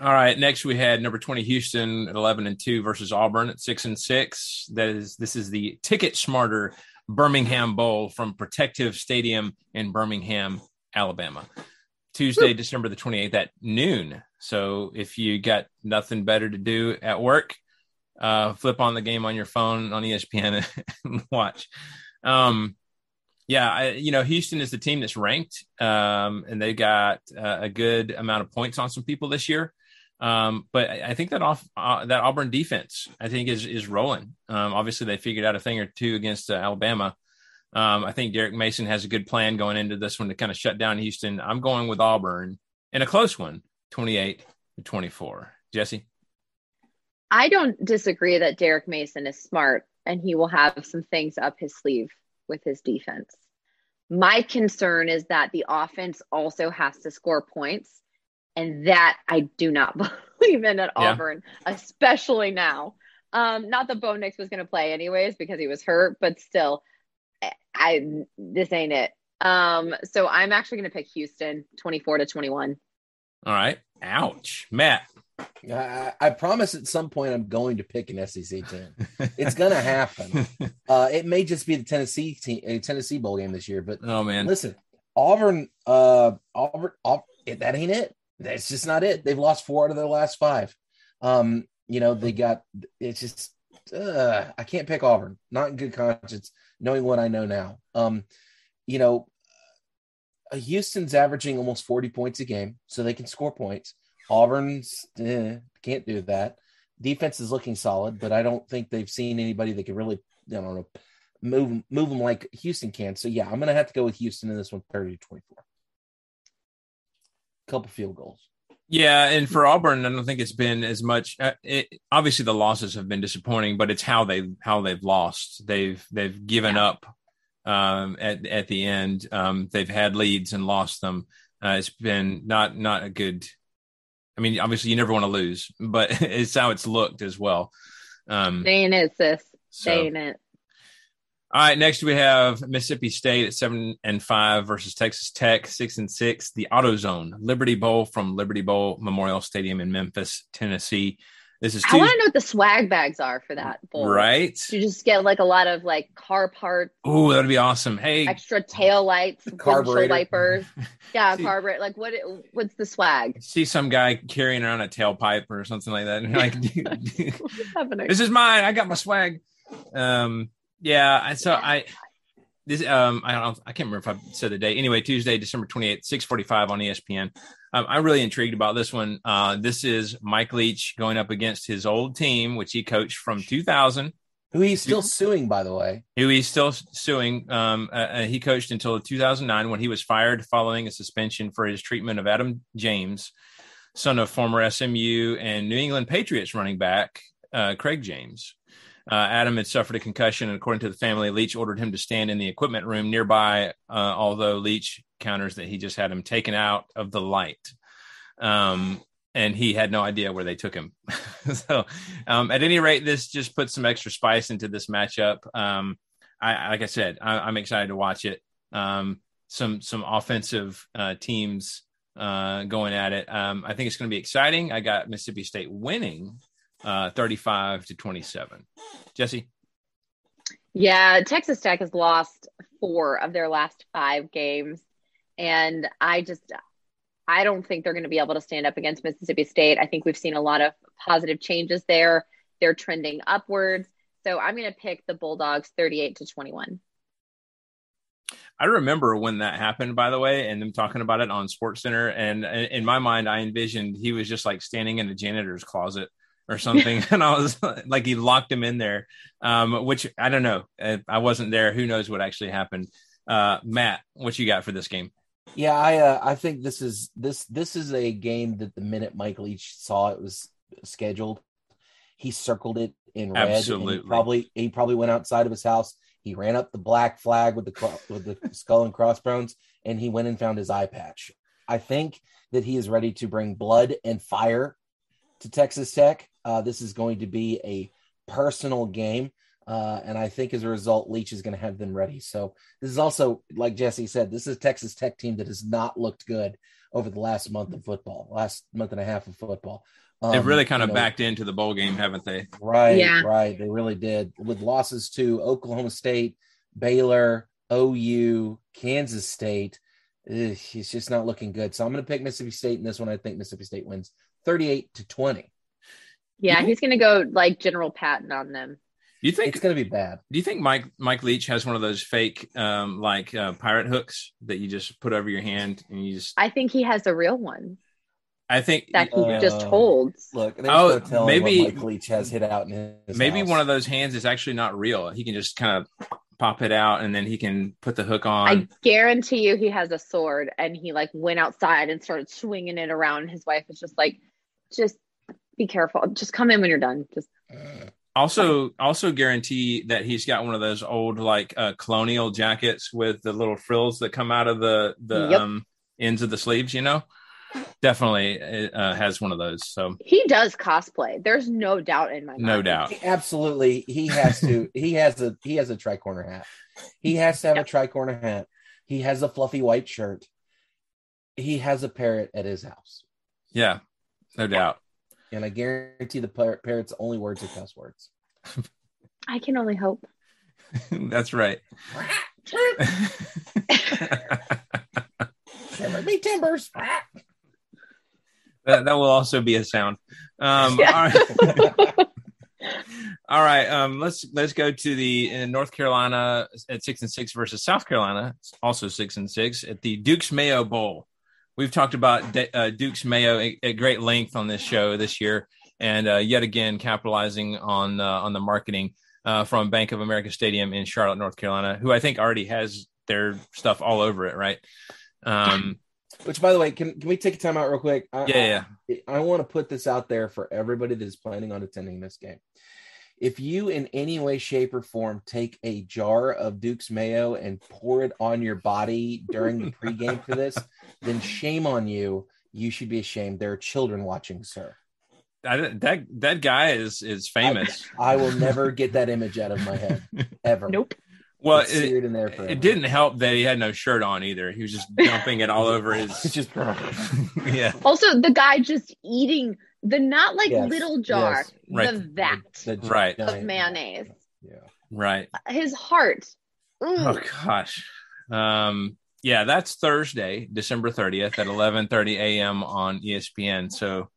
all right. Next, we had number twenty Houston at eleven and two versus Auburn at six and six. That is, this is the TicketSmarter Birmingham Bowl from Protective Stadium in Birmingham, Alabama. Tuesday, December the 28th at noon. So if you got nothing better to do at work, uh, flip on the game on your phone on ESPN and watch. Um, yeah, I, you know, Houston is the team that's ranked, um, and they got uh, a good amount of points on some people this year. Um, but I I think that off uh, that Auburn defense, I think is is rolling. Um, obviously, they figured out a thing or two against uh, Alabama. Um, I think Derek Mason has a good plan going into this one to kind of shut down Houston. I'm going with Auburn in a close one, 28 to 24. Jesse? I don't disagree that Derek Mason is smart and he will have some things up his sleeve with his defense. My concern is that the offense also has to score points, and that I do not believe in at yeah. Auburn, especially now. Um, not that Bo Nix was going to play anyways because he was hurt, but still, I this ain't it. Um, so I'm actually going to pick Houston, 24 to 21. All right. Ouch, Matt. I, I, promise at some point I'm going to pick an SEC team. It's going to happen. Uh, it may just be the Tennessee team, a Tennessee bowl game this year. But oh man, listen, Auburn, uh, Auburn, Auburn, that ain't it. That's just not it. They've lost four out of their last five. Um, you know, they got it's just uh, I can't pick Auburn. Not in good conscience, knowing what I know now. Um, you know, Houston's averaging almost 40 points a game, so they can score points. Auburn's eh, can't do that. Defense is looking solid, but I don't think they've seen anybody that can really, I don't know, move move them like Houston can. So yeah, I'm gonna have to go with Houston in this one, 30 to 24. Couple field goals. Yeah, and for Auburn, I don't think it's been as much. Uh, it, obviously, the losses have been disappointing, but it's how they how they've lost. They've they've given yeah. up um, at at the end. Um, they've had leads and lost them. Uh, it's been not not a good I mean, obviously you never want to lose, but it's how it's looked as well. Um, Staying it, sis. Staying so. it. All right, next we have Mississippi State at seven and five versus Texas Tech six and six. The AutoZone Liberty Bowl from Liberty Bowl Memorial Stadium in Memphis, Tennessee. This is. Two- I want to know what the swag bags are for that bowl. Right. You just get like a lot of like car parts. Oh, that'd be awesome. Hey, extra tail lights, windshield wipers. Yeah, See, carburetor. Like what? What's the swag? See some guy carrying around a tailpipe or something like that. And like, this is mine. I got my swag. Um. Yeah. So yeah. I this um I don't I can't remember if I said the day. Anyway, Tuesday, December 28th, 645 on ESPN. Um, I'm really intrigued about this one. Uh, this is Mike Leach going up against his old team, which he coached from 2000. Who he's still suing, by the way. Who he's still suing. Um, uh, uh he coached until 2009 when he was fired following a suspension for his treatment of Adam James, son of former SMU and New England Patriots running back uh, Craig James. Uh, Adam had suffered a concussion, and according to the family, Leach ordered him to stand in the equipment room nearby. Uh, although Leach counters that he just had him taken out of the light, um, and he had no idea where they took him. so, um, at any rate, this just puts some extra spice into this matchup. Um, I, like I said, I, am excited to watch it. Um, some some offensive uh, teams uh, going at it. Um, I think it's going to be exciting. I got Mississippi State winning uh, 35 to 27. Jesse? Yeah, Texas Tech has lost four of their last five games. And I just, I don't think they're going to be able to stand up against Mississippi State. I think we've seen a lot of positive changes there. They're trending upwards. So I'm going to pick the Bulldogs 38 to 21. I remember when that happened, by the way, and them talking about it on Sports Center. And in my mind, I envisioned he was just like standing in the janitor's closet or something. and I was like, he locked him in there, um, which I don't know. I wasn't there. Who knows what actually happened? Uh, Matt, what you got for this game? Yeah, I uh, I think this is this this is a game that the minute Mike Leach saw it was scheduled, he circled it in red. Absolutely. He probably he probably went outside of his house. He ran up the black flag with the with the skull and crossbones, and he went and found his eye patch. I think that he is ready to bring blood and fire to Texas Tech. Uh, this is going to be a personal game. Uh, and I think as a result, Leach is going to have them ready. So this is also, like Jesse said, this is a Texas Tech team that has not looked good over the last month of football, last month and a half of football. Um, They've really kind of know, backed into the bowl game, haven't they? Right, yeah. right. They really did with losses to Oklahoma State, Baylor, OU, Kansas State. Ugh, it's just not looking good. So I'm going to pick Mississippi State in this one. I think Mississippi State wins 38 to 20. Yeah, he's going to go like General Patton on them. Do you think it's going to be bad? Do you think Mike Mike Leach has one of those fake um, like uh, pirate hooks that you just put over your hand and you just? I think he has a real one. I think that he uh, just holds. Look, oh, maybe Mike Leach has hit out in his. Maybe house. one of those hands is actually not real. He can just kind of pop it out, and then he can put the hook on. I guarantee you he has a sword and he like went outside and started swinging it around. His wife was just like, just be careful. Just come in when you're done. Just also also guarantee that he's got one of those old like uh, colonial jackets with the little frills that come out of the the Yep. um, ends of the sleeves. You know, definitely uh, has one of those. So he does cosplay. There's no doubt in my mind. no doubt. Absolutely, he has to. he has a he has a tricorner hat. He has to have Yep. a tricorner hat. He has a fluffy white shirt. He has a parrot at his house, Yeah, no doubt. And I guarantee the par- parrot's only words are cuss words. I can only hope. That's right. Timber me timbers. that, that will also be a sound. Um, Yeah. all right. All right, um, let's let's go to the uh, North Carolina at six and six versus South Carolina, also six and six at the Duke's Mayo Bowl. We've talked about De- uh, Duke's Mayo at, at great length on this show this year, and uh, yet again capitalizing on uh, on the marketing uh, from Bank of America Stadium in Charlotte, North Carolina, who I think already has their stuff all over it, right? Um, Which, by the way, can can we take a time out real quick? I, yeah, yeah. I, I want to put this out there for everybody that is planning on attending this game. If you, in any way, shape, or form, take a jar of Duke's Mayo and pour it on your body during the pregame for this, then shame on you. You should be ashamed. There are children watching, sir. That that that guy is is famous. I will never get that image out of my head ever. Nope. Well, It's it, in there forever. it didn't help that he had no shirt on either. He was just dumping it all over It's his. just yeah, Also, the guy just eating the not like Yes, little jar, yes. Right. the vat The Right. of mayonnaise. Yeah. right. His heart. Ooh. Oh gosh. Um. Yeah, that's Thursday, December thirtieth at eleven thirty a.m. on ESPN. So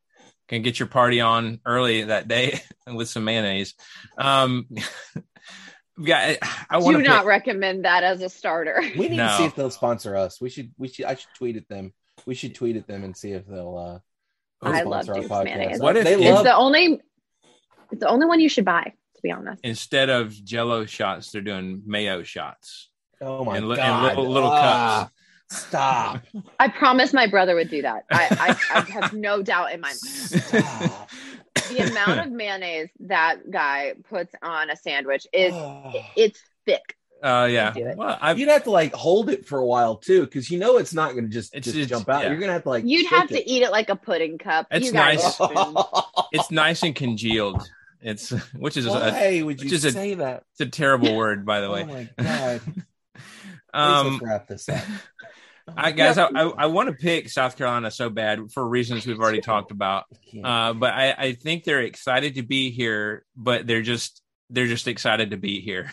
can get your party on early that day with some mayonnaise. Um. Yeah, I want Do to not recommend that as a starter. We need No. to see if they'll sponsor us. We should. We should. I should tweet at them. We should tweet at them and see if they'll. uh I love sponsor our Duke's podcast. mayonnaise. What if they it's It's love? the only it's the only one you should buy, to be honest. instead of Jello shots, they're doing mayo shots oh my and, li- god! and little little Ah, cups. Stop! I promise my brother would do that. I, I, I have no doubt in my mind. The amount of mayonnaise that guy puts on a sandwich is Ah. it's thick. Uh, yeah. Well, I've You'd have to like hold it for a while too, because you know it's not going to just It's- just it's- jump out. yeah. You're going to have to like. You'd shake have to it. eat it like a pudding cup. It's you nice. it's nice and congealed. It's which is a, Why would which you is a- say that? it's a terrible word, by the way. Oh my god! Please Um, let's wrap this up. I guys, I, I, I want to pick South Carolina so bad for reasons we've already talked about. Uh, but I, I think they're excited to be here, but they're just they're just excited to be here.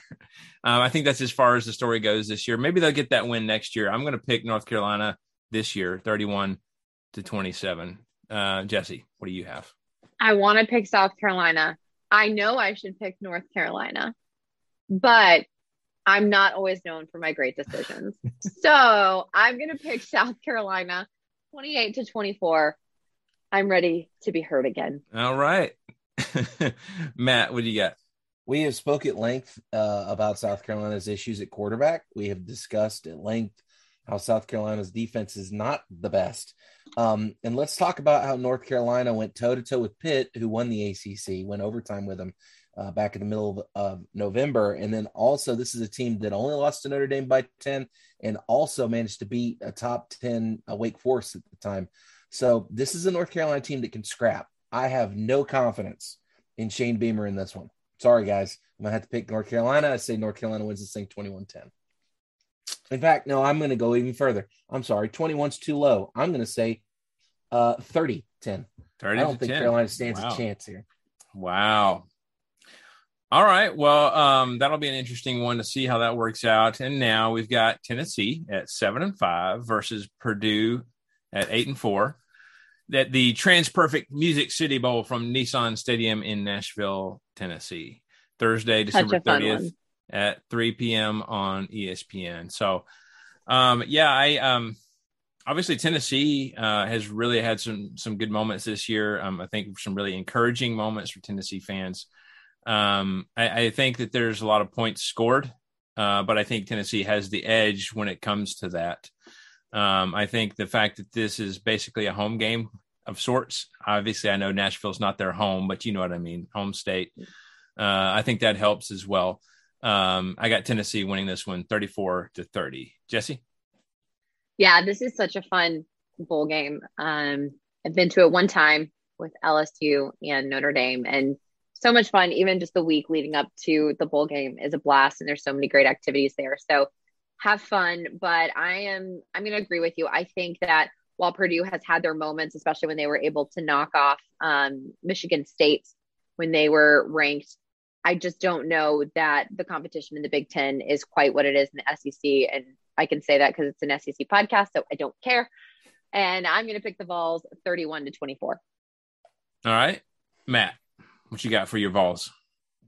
Um, I think that's as far as the story goes this year. Maybe they'll get that win next year. I'm going to pick North Carolina this year, 31 to 27. Uh, Jesse, what do you have? I want to pick South Carolina. I know I should pick North Carolina, but I'm not always known for my great decisions. so I'm going to pick South Carolina 28 to 24. I'm ready to be heard again. All right, Matt, what do you got? We have spoke at length uh, about South Carolina's issues at quarterback. We have discussed at length how South Carolina's defense is not the best. Um, and let's talk about how North Carolina went toe to toe with Pitt, who won the ACC, went overtime with them uh, back in the middle of, of November. And then also, this is a team that only lost to Notre Dame by 10 and also managed to beat a top 10 uh, Wake Forest at the time. So this is a North Carolina team that can scrap. I have no confidence in Shane Beamer in this one. Sorry, guys. I'm going to have to pick North Carolina. I say North Carolina wins this thing 21 10. In fact, no, I'm going to go even further. I'm sorry. 21's too low. I'm going to say uh, 30 10. 30 I don't think 10. Carolina stands Wow. a chance here. Wow. All right. Well, um, that'll be an interesting one to see how that works out. And now we've got Tennessee at seven and five versus Purdue at eight and four. That the Transperfect Music City Bowl from Nissan Stadium in Nashville, Tennessee, Thursday, December thirtieth at three p.m. on ESPN. So, um, yeah, I um, obviously Tennessee uh, has really had some some good moments this year. Um, I think some really encouraging moments for Tennessee fans. Um, I, I think that there's a lot of points scored uh, but I think Tennessee has the edge when it comes to that. Um, I think the fact that this is basically a home game of sorts. Obviously, I know Nashville's not their home, but you know what I mean, home state. Uh, I think that helps as well. Um, I got Tennessee winning this one 34 to 30. Jesse? Yeah, this is such a fun bowl game. Um, I've been to it one time with LSU and Notre Dame, and so much fun. Even just the week leading up to the bowl game is a blast, and there's so many great activities there. So have fun. But I am I'm going to agree with you. I think that while Purdue has had their moments, especially when they were able to knock off um, Michigan State when they were ranked, I just don't know that the competition in the Big Ten is quite what it is in the SEC. And I can say that because it's an SEC podcast, so I don't care. And I'm going to pick the Vols 31 to 24. All right. Matt, what you got for your Vols?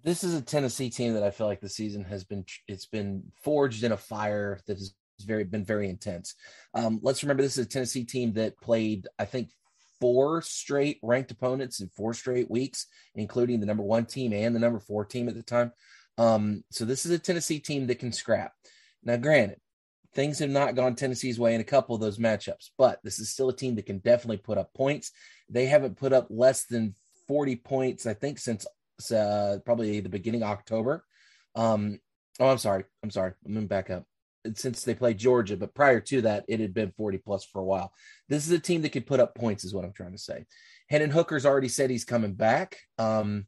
This is a Tennessee team that I feel like the season has been it's been forged in a fire that has very been very intense. Um, let's remember this is a Tennessee team that played, I think, four straight ranked opponents in four straight weeks, including the number one team and the number four team at the time. Um, so this is a Tennessee team that can scrap. Now, granted, things have not gone Tennessee's way in a couple of those matchups, but this is still a team that can definitely put up points. They haven't put up less than 40 points, I think, since uh, probably the beginning of October. Um, oh, I'm sorry. I'm sorry. I'm going to back up since they played Georgia, but prior to that, it had been 40 plus for a while. This is a team that could put up points, is what I'm trying to say. Hendon Hooker's already said he's coming back. Um,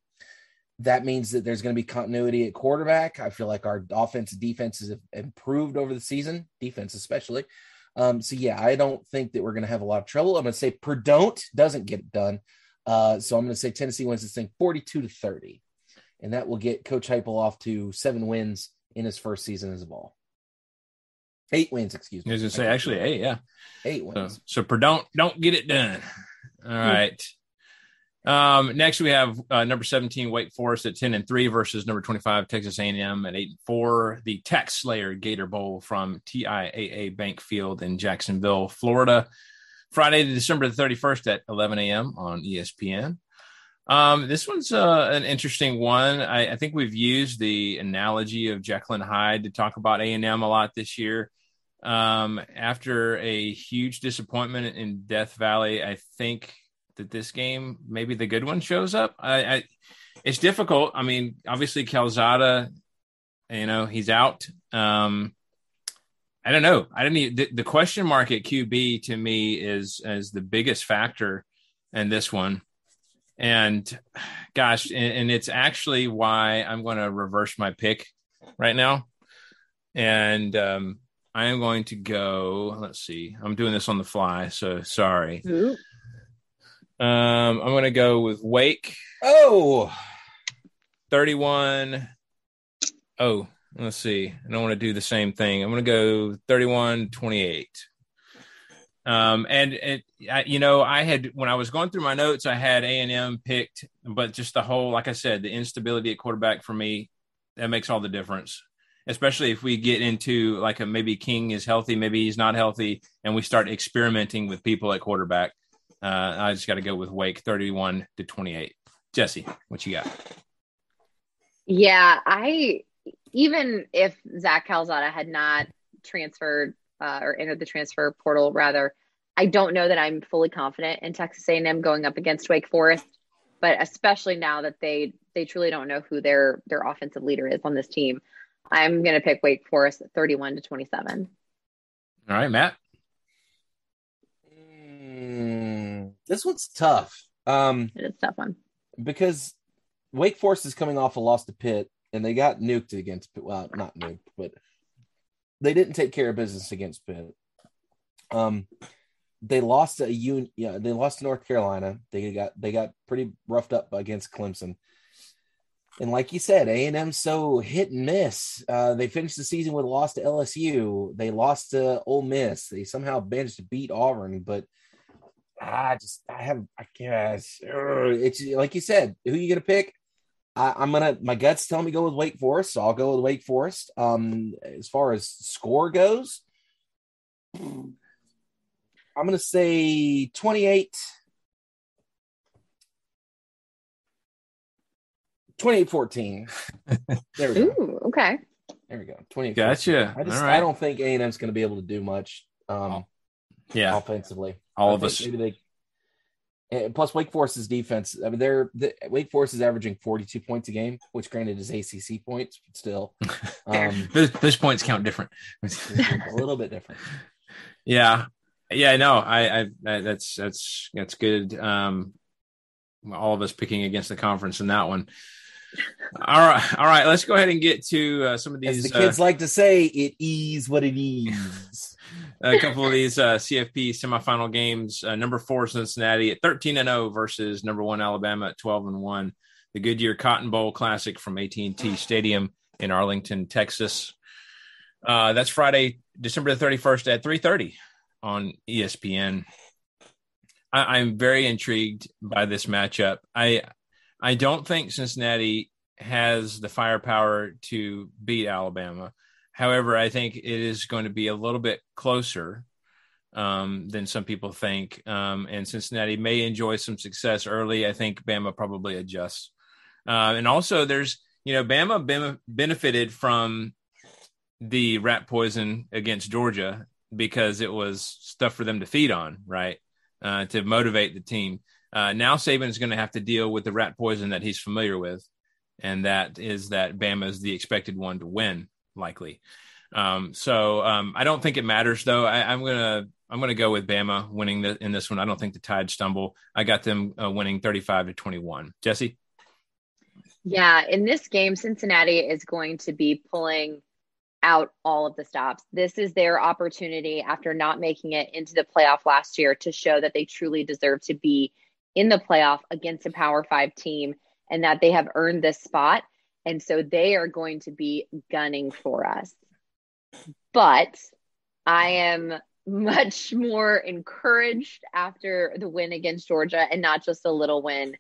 that means that there's going to be continuity at quarterback. I feel like our offense and defense has improved over the season, defense especially. Um, so yeah, I don't think that we're going to have a lot of trouble. I'm going to say Perdon't doesn't get it done. Uh, so I'm going to say Tennessee wins this thing 42 to 30, and that will get Coach Heupel off to seven wins in his first season as a ball. Eight wins, excuse me. I was gonna say actually eight, yeah. Eight wins. So, so don't don't get it done. All right. Um, next we have uh, number 17 Wake Forest at 10 and 3 versus number 25 Texas A&M at 8 and 4. The TaxSlayer Gator Bowl from TIAA Bank Field in Jacksonville, Florida. Friday, December the 31st at 11 a.m. on ESPN. Um, this one's uh, an interesting one. I, I, think we've used the analogy of Jekyll and Hyde to talk about A&M a lot this year. Um, after a huge disappointment in Death Valley, I think that this game, maybe the good one shows up. I, I it's difficult. I mean, obviously Calzada, you know, he's out. Um, I don't know. I didn't. The, the question mark at QB to me is is the biggest factor in this one. And gosh, and, and it's actually why I'm going to reverse my pick right now. And um, I am going to go. Let's see. I'm doing this on the fly, so sorry. Um, I'm going to go with Wake. Oh, 31. Oh, let's see. I don't want to do the same thing. I'm going to go 31 28. Um, and it, I, you know, I had when I was going through my notes, I had A and M picked, but just the whole, like I said, the instability at quarterback for me, that makes all the difference especially if we get into like a maybe King is healthy, maybe he's not healthy, and we start experimenting with people at quarterback. Uh, I just got to go with Wake, thirty-one to twenty-eight. Jesse, what you got? Yeah, I even if Zach Calzada had not transferred uh, or entered the transfer portal, rather, I don't know that I'm fully confident in Texas A&M going up against Wake Forest. But especially now that they they truly don't know who their their offensive leader is on this team, I'm going to pick Wake Forest 31 to 27. All right, Matt. Mm, this one's tough. Um, it is tough one because Wake Forest is coming off a loss to Pitt, and they got nuked against Pitt. Well, not nuked, but they didn't take care of business against Pitt. Um, they lost a un- yeah, they lost North Carolina. They got they got pretty roughed up against Clemson. And like you said, A and M so hit and miss. Uh, they finished the season with a loss to LSU. They lost to Ole Miss. They somehow managed to beat Auburn, but I just I have I guess it's like you said. Who you gonna pick? I, am gonna my guts tell me go with Wake Forest, so I'll go with Wake Forest. Um, as far as score goes, I'm gonna say 28 28 14. There we Ooh, go. okay. There we go. Twenty. Gotcha. I just All right. I don't think A and M's going to be able to do much um, Yeah, offensively. all I of us. Maybe they. And Plus, Wake Forest's defense. I mean, they're the, Wake Forest is averaging forty-two points a game, which granted is ACC points, but still, um, Those, those points count different. a little bit different. yeah, yeah. No, I, I, I that's that's that's good. Um, all of us picking against the conference in that one. All right, all right. Let's go ahead and get to uh, some of As these. the kids like to say, it is what it is. a couple of these uh, CFP semifinal games. Uh, number four Cincinnati at thirteen and zero versus number one Alabama at twelve and one. The Goodyear Cotton Bowl Classic from AT and T Stadium in Arlington, Texas. Uh, that's Friday, December the thirty first at three thirty on ESPN. I, I'm very intrigued by this matchup. I I don't think Cincinnati has the firepower to beat Alabama. However, I think it is going to be a little bit closer um, than some people think. Um, and Cincinnati may enjoy some success early. I think Bama probably adjusts. Uh, and also, there's, you know, Bama bem- benefited from the rat poison against Georgia because it was stuff for them to feed on, right? Uh, to motivate the team. Uh, now is going to have to deal with the rat poison that he's familiar with, and that is that Bama is the expected one to win, likely. Um, so um, I don't think it matters, though. I, I'm gonna I'm gonna go with Bama winning the, in this one. I don't think the Tide stumble. I got them uh, winning 35 to 21. Jesse, Yeah, in this game, Cincinnati is going to be pulling out all of the stops. This is their opportunity after not making it into the playoff last year to show that they truly deserve to be in the playoff against a Power Five team and that they have earned this spot. And so they are going to be gunning for us. But I am much more encouraged after the win against Georgia and not just a little win,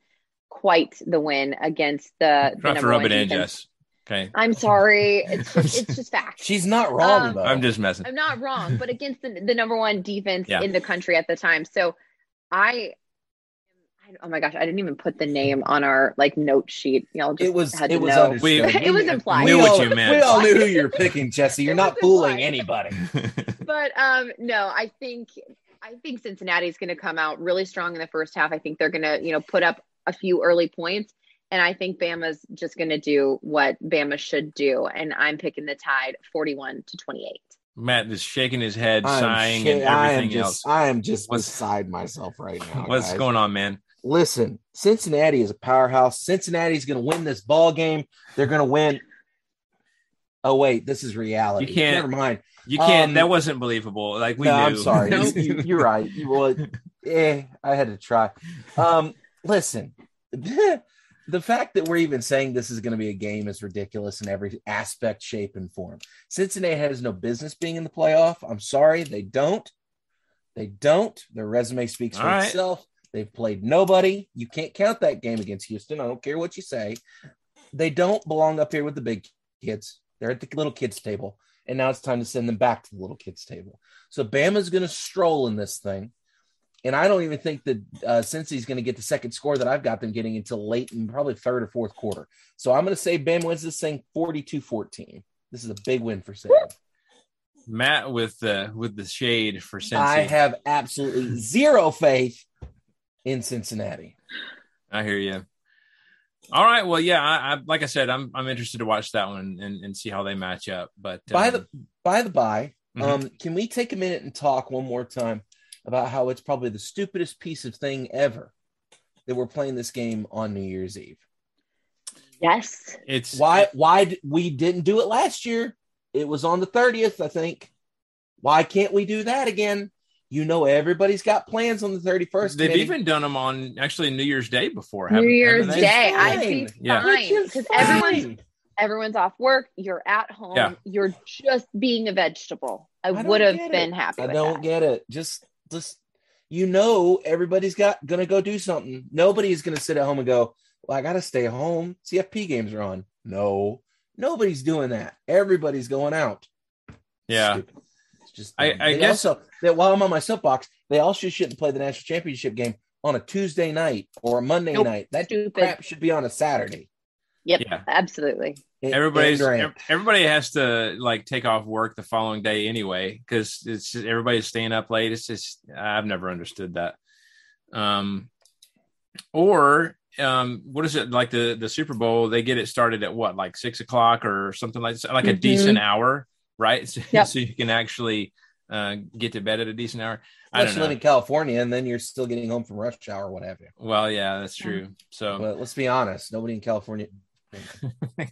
quite the win against the, you the have to number rub one it in, defense. Jess. Okay, I'm sorry. It's just, it's just fact. She's not wrong Um, though. I'm just messing. I'm not wrong, but against the, the number one defense Yeah. in the country at the time. So I, I, oh my gosh, I didn't even put the name on our like note sheet. Y'all just it was had it to was know. We- It was implied. Knew we what you meant. We all knew who you're picking, Jesse. You're not fooling implied. anybody. but um no i think i think cincinnati's going to come out really strong in the first half i think they're going to you know put up a few early points and i think bama's just going to do what bama should do and i'm picking the tide 41 to 28 Matt is shaking his head, I am sighing, shit- and I am everything just else. I am just What's- beside myself right now. What's guys. going on, man? Listen, Cincinnati is a powerhouse. Cincinnati's going to win this ball game. They're going to win. Oh wait, this is reality. You can't- Never mind. You can't. Um, that wasn't believable. Like we no, knew. I'm sorry. You, you're right. You, well, eh, I had to try. Um, listen, the fact that we're even saying this is going to be a game is ridiculous in every aspect, shape, and form. Cincinnati has no business being in the playoff. I'm sorry, they don't. They don't. Their resume speaks for All right. itself. They've played nobody. You can't count that game against Houston. I don't care what you say. They don't belong up here with the big kids. They're at the little kids table. And now it's time to send them back to the little kids table. So Bama's going to stroll in this thing. And I don't even think that uh, Cincy's going to get the second score that I've got them getting until late in probably third or fourth quarter. So I'm going to say Bama wins this thing 42 14. This is a big win for Saban. Matt with the with the shade for Cincy. I have absolutely zero faith in Cincinnati. I hear you. All right. Well, yeah. I, I like I said, I'm I'm interested to watch that one and, and see how they match up. But By um, the by the by, Mhm. um, can we take a minute and talk one more time about how it's probably the stupidest piece of thing ever that we're playing this game on New Year's Eve? yes it's Why why d- we didn't do it last year? It was on the 30th, I think. Why can't we do that again? You know everybody's got plans on the 31st. They've committee. even done them on actually New Year's Day before. new haven't- year's haven't day Fine. i'd be Yeah. fine because fine. everyone's everyone's off work you're at home Yeah. you're just being a vegetable i, I would have been it. happy I with don't that. get it. Just just you know everybody's got gonna go do something. Nobody's gonna sit at home and go, Well, I gotta stay home. CFP games are on. No, nobody's doing that. Everybody's going out. Yeah. Stupid. It's just I- I guess- also that while I'm on my soapbox, they also shouldn't play the national championship game on a Tuesday night or a Monday Nope. night. That Stupid. crap should be on a Saturday. Yep, Yeah. absolutely. everybody's everybody has to like take off work the following day anyway because it's just everybody's staying up late. It's just I've never understood that. Um, or um, what is it like the the Super Bowl? They get it started at what like six o'clock or something like like a Mhm. decent hour, right? So, Yep. so you can actually uh, get to bed at a decent hour. I Unless don't you live in California and then you're still getting home from rush hour or what have you. Well, yeah, that's true. So But let's be honest, nobody in California.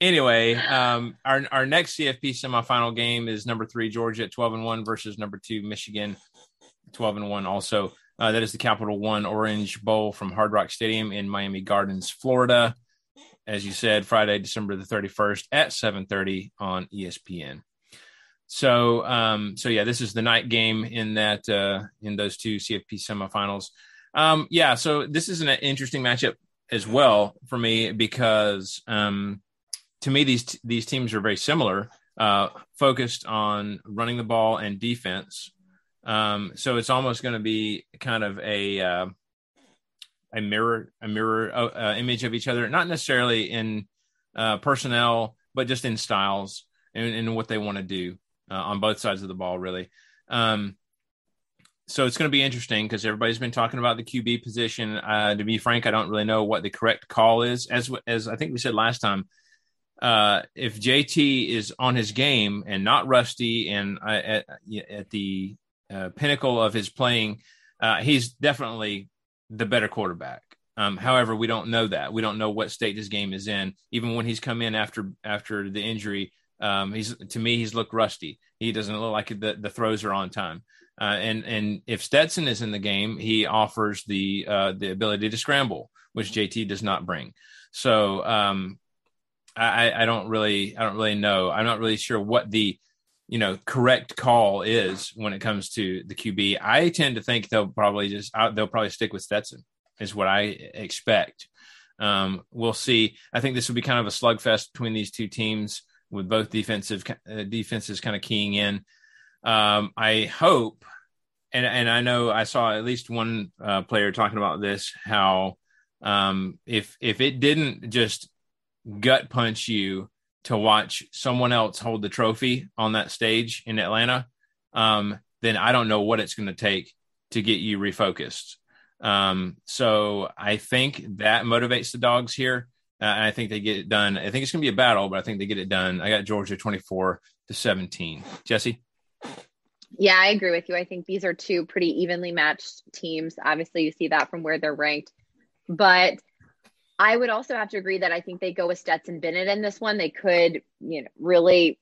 anyway, um, our our next CFP semifinal game is number three Georgia at twelve and one versus number two Michigan, twelve and one. Also, uh, that is the Capital One Orange Bowl from Hard Rock Stadium in Miami Gardens, Florida. As you said, Friday, December the thirty first at seven thirty on ESPN. So, um, so yeah, this is the night game in that uh, in those two CFP semifinals. Um, yeah, so this is an interesting matchup as well for me because um, to me these these teams are very similar, uh, focused on running the ball and defense. Um, so it's almost going to be kind of a uh, a mirror a mirror uh, uh, image of each other, not necessarily in uh, personnel, but just in styles and, and what they want to do uh, on both sides of the ball, really. Um, so it's going to be interesting because everybody's been talking about the QB position. Uh, to be frank, I don't really know what the correct call is. As as I think we said last time, uh, if JT is on his game and not rusty and uh, at, at the uh, pinnacle of his playing, uh, he's definitely the better quarterback. Um, however, we don't know that. We don't know what state this game is in. Even when he's come in after after the injury, um, he's to me he's looked rusty. He doesn't look like the, the throws are on time. Uh, and and if Stetson is in the game, he offers the uh, the ability to scramble, which JT does not bring. So um, I, I don't really I don't really know. I'm not really sure what the you know correct call is when it comes to the QB. I tend to think they'll probably just uh, they'll probably stick with Stetson is what I expect. Um, we'll see. I think this will be kind of a slugfest between these two teams with both defensive uh, defenses kind of keying in. Um, I hope, and and I know I saw at least one uh, player talking about this how um, if if it didn't just gut punch you to watch someone else hold the trophy on that stage in Atlanta, um, then I don't know what it's going to take to get you refocused. Um, so I think that motivates the dogs here. Uh, and I think they get it done. I think it's going to be a battle, but I think they get it done. I got Georgia 24 to 17. Jesse? Yeah, I agree with you. I think these are two pretty evenly matched teams. Obviously, you see that from where they're ranked. But I would also have to agree that I think they go with Stetson Bennett in this one. They could, you know, really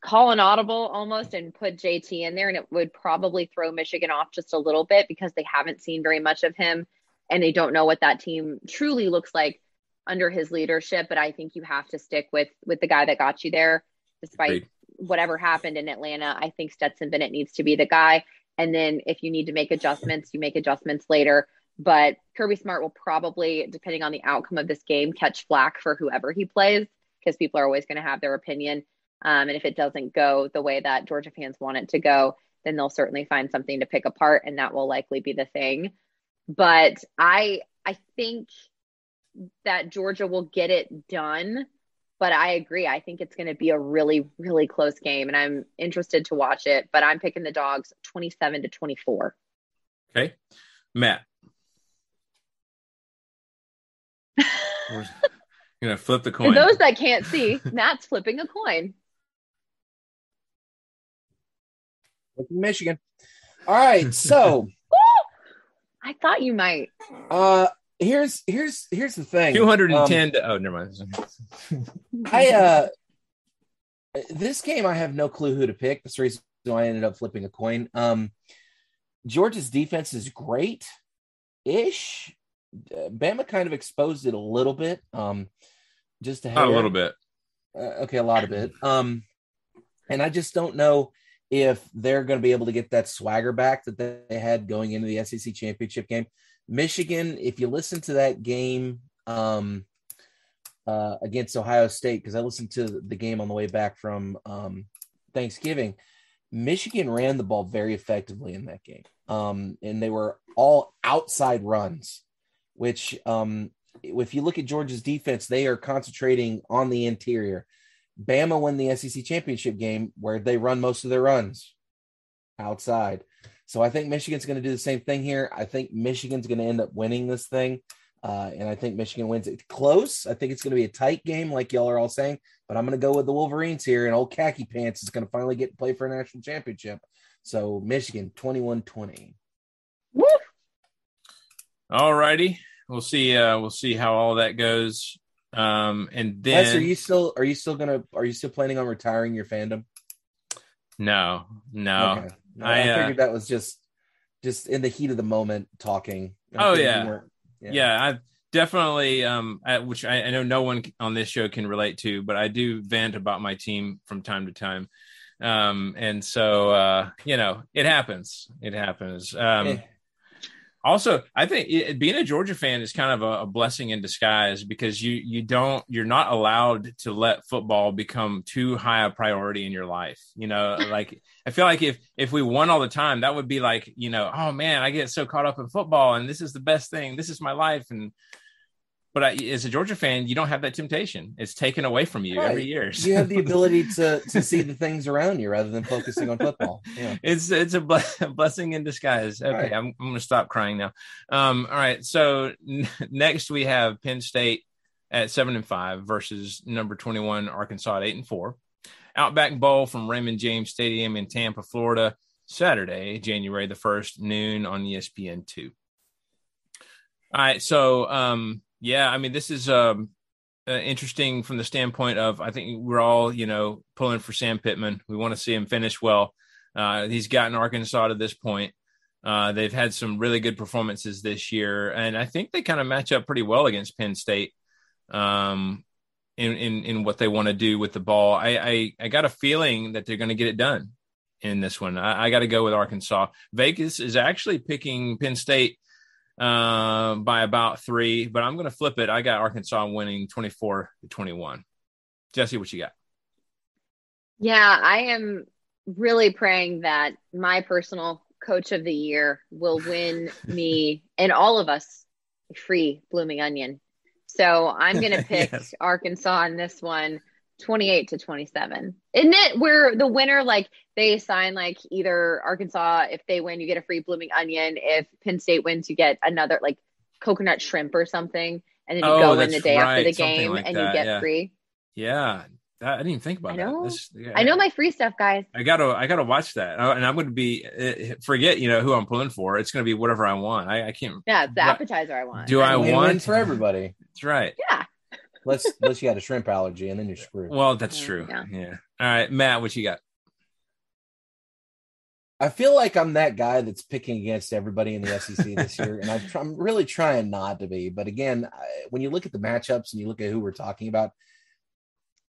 call an audible almost and put JT in there, and it would probably throw Michigan off just a little bit because they haven't seen very much of him and they don't know what that team truly looks like under his leadership. But I think you have to stick with with the guy that got you there, despite Agreed. whatever happened in Atlanta. I think Stetson Bennett needs to be the guy. And then if you need to make adjustments, you make adjustments later. But Kirby Smart will probably, depending on the outcome of this game, catch flack for whoever he plays because people are always going to have their opinion. Um, and if it doesn't go the way that Georgia fans want it to go, then they'll certainly find something to pick apart, and that will likely be the thing. But I, I think that Georgia will get it done. But I agree. I think it's going to be a really, really close game, and I'm interested to watch it. But I'm picking the dogs 27 to 24. Okay. Matt. We're going to flip the coin. For coin. those that can't see, Matt's flipping a coin. Michigan. All right, so I thought you might. uh here's here's here's the thing. 210 Um, to, oh, never mind. I uh this game I have no clue who to pick. That's the reason why I ended up flipping a coin. Um Georgia's defense is great ish. Bama kind of exposed it a little bit. Um just a little bit. Uh, okay, a lot of it. Um and I just don't know if they're going to be able to get that swagger back that they had going into the SEC championship game. Michigan, if you listen to that game um, uh, against Ohio State, because I listened to the game on the way back from um, Thanksgiving, Michigan ran the ball very effectively in that game. Um, and they were all outside runs, which um, if you look at Georgia's defense, they are concentrating on the interior. Bama won the SEC championship game where they run most of their runs outside. So I think Michigan's going to do the same thing here. I think Michigan's going to end up winning this thing. Uh, and I think Michigan wins it close. I think it's going to be a tight game, like y'all are all saying. But I'm going to go with the Wolverines here, and old khaki pants is going to finally get to play for a national championship. So Michigan 21 20. All righty. We'll see. Uh, we'll see how all that goes. Um, and then Wes, are you still are you still gonna are you still planning on retiring your fandom? No, no. Okay. No, I, I, uh, figured that was just just in the heat of the moment talking. I Oh, figured yeah. yeah, I've definitely um I, which I, I know no one on this show can relate to but i do vent about my team from time to time um and so uh you know it happens it happens um Eh. Also i think it, being a georgia fan is kind of a, a blessing in disguise because you you don't you're not allowed to let football become too high a priority in your life you know? Like i feel like if if we won all the time that would be like you know oh man i get so caught up in football and this is the best thing. This is my life. And but I, as a Georgia fan, you don't have that temptation. It's taken away from you every Right. year. You have the ability to to see the things around you rather than focusing on football. Yeah. it's it's a, blessing in disguise. Okay, Right. I'm I'm going to stop crying now. Um, all right. So n- next we have Penn State at seven and five versus number twenty one Arkansas at eight and four. Outback Bowl from Raymond James Stadium in Tampa, Florida, Saturday, January the first, noon on ESPN two. All right. So um, yeah, I mean this is um. Uh, interesting from the standpoint of I think we're all you know pulling for Sam Pittman. We want to see him finish well. Uh, he's gotten Arkansas to this point. Uh, they've had some really good performances this year, and I think they kind of match up pretty well against Penn State um, in, in in what they want to do with the ball. I, I I got a feeling that they're going to get it done in this one. I, I got to go with Arkansas. Vegas is actually picking Penn State uh, by about three, but I'm going to flip it. I got Arkansas winning 24 to 21. Jesse, what you got? Yeah, I am really praying that my personal coach of the year will win me and all of us free blooming onion. So I'm going to pick Yes. Arkansas in this one 28 to 27. Isn't it where the winner, like they assign like either Arkansas, if they win, you get a free blooming onion. If Penn State wins, you get another like coconut shrimp or something. And then you Oh, go in the day after the something game like and that, you get yeah. free. Yeah, that, I didn't even think about I know. that. This- yeah, I know my free stuff, guys. I gotta, I gotta watch that, Uh, and I'm going to be uh, forget, you know, who I'm pulling for. It's going to be whatever I want. I, I can't. Yeah, it's the appetizer I want. Do I Win-win want- for everybody? That's right. Yeah. Unless unless you had a shrimp allergy and then you're screwed. Well, that's true. yeah. Yeah. All right, Matt, what you got? I feel like I'm that guy that's picking against everybody in the SEC this year, and I'm, I'm really trying not to be. But again, I, when you look at the matchups and you look at who we're talking about,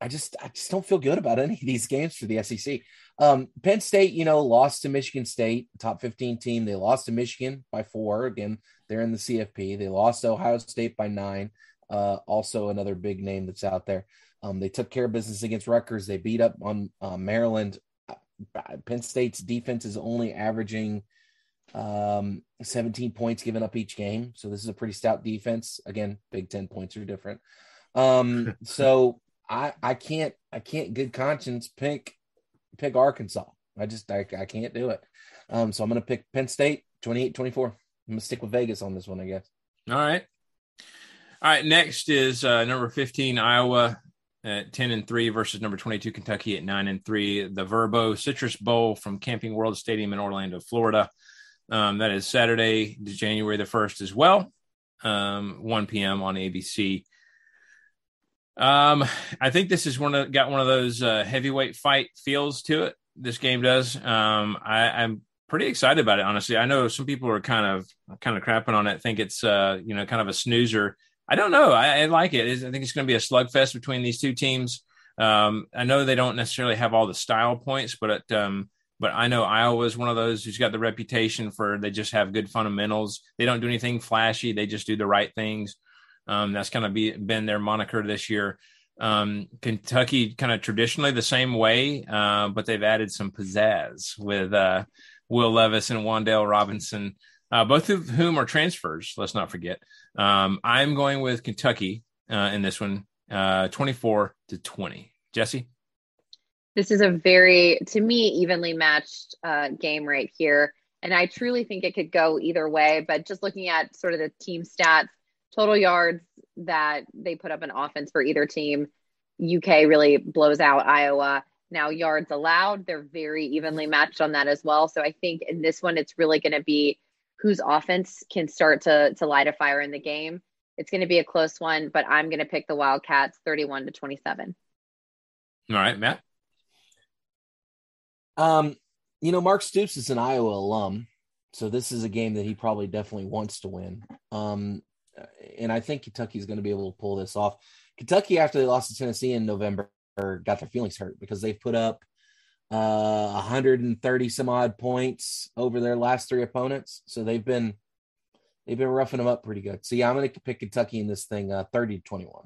I just I just don't feel good about any of these games for the SEC. Um, Penn State, you know, lost to Michigan State, top 15 team. They lost to Michigan by four. Again, they're in the CFP. They lost to Ohio State by nine. Uh, also another big name that's out there. Um, they took care of business against Rutgers. They beat up on uh, Maryland. Penn State's defense is only averaging um, 17 points given up each game. So this is a pretty stout defense. Again, Big Ten points are different. Um, so I I can't I can't good conscience pick pick Arkansas. I just I, I can't do it. Um, so I'm gonna pick Penn State 28-24. I'm gonna stick with Vegas on this one, I guess. All right. All right. Next is uh, number 15, Iowa at 10 and 3 versus number 22, Kentucky at 9 and 3. The Vrbo Citrus Bowl from Camping World Stadium in Orlando, Florida. Um, that is Saturday, January the 1st as well, um, 1 p.m. on ABC. Um, I think this is one of got one of those uh, heavyweight fight feels to it. This game does. Um, I, I'm pretty excited about it. Honestly, I know some people are kind of kind of crapping on it. Think it's uh, you know kind of a snoozer. I don't know. I, I like it. It's- I think it's going to be a slugfest between these two teams. Um, I know they don't necessarily have all the style points, but um, but I know Iowa is one of those who's got the reputation for they just have good fundamentals. They don't do anything flashy. They just do the right things. Um, that's kind of be, been their moniker this year. Um, Kentucky kind of traditionally the same way, uh, but they've added some pizzazz with uh, Will Levis and Wan'Dale Robinson. Uh, both of whom are transfers. Let's not forget. Um, I'm going with Kentucky uh, in this one, uh, 24 to 20. Jesse? This is a very, to me, evenly matched uh, game right here. And I truly think it could go either way. But just looking at sort of the team stats, total yards that they put up an offense for either team, UK really blows out Iowa. Now, yards allowed, they're very evenly matched on that as well. So I think in this one, it's really going to be whose offense can start to, to light a fire in the game. It's going to be a close one, but I'm going to pick the Wildcats 31 to 27. All right, Matt. Um, you know, Mark Stoops is an Iowa alum, so this is a game that he probably definitely wants to win. Um, and I think Kentucky's going to be able to pull this off. Kentucky, after they lost to Tennessee in November, got their feelings hurt because they've put up uh 130 some odd points over their last three opponents. So they've been they've been roughing them up pretty good. So yeah, I'm going to pick Kentucky in this thing, uh, 30 to 21.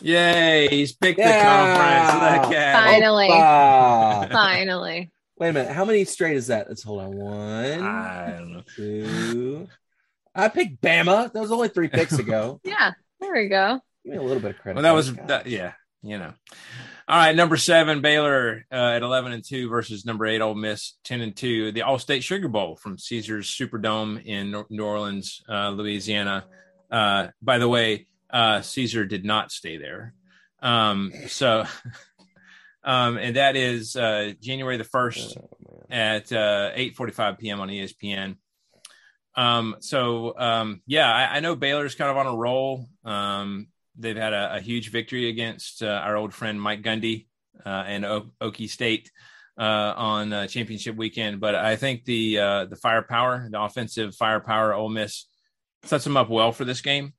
Yay! He's picked yeah. the conference. Look finally, Opa. finally. Wait a minute. How many straight is that? Let's hold on. One, I don't know. Two. I picked Bama. That was only three picks ago. yeah, there we go. Give me a little bit of credit. Well, that was that, yeah, you know. All right, number seven Baylor uh, at eleven and two versus number eight Ole Miss ten and two. The Allstate Sugar Bowl from Caesars Superdome in New Orleans, uh, Louisiana. Uh, by the way, uh, Caesar did not stay there. Um, so, um, and that is uh, January the first oh, at uh, eight forty five p.m. on ESPN. Um, so um, yeah, I, I, know Baylor's kind of on a roll. They've had a, a, huge victory against uh, our old friend Mike Gundy uh, and o- Okie State uh, on championship weekend. But I think the uh, the firepower, the offensive firepower, Ole Miss sets them up well for this game.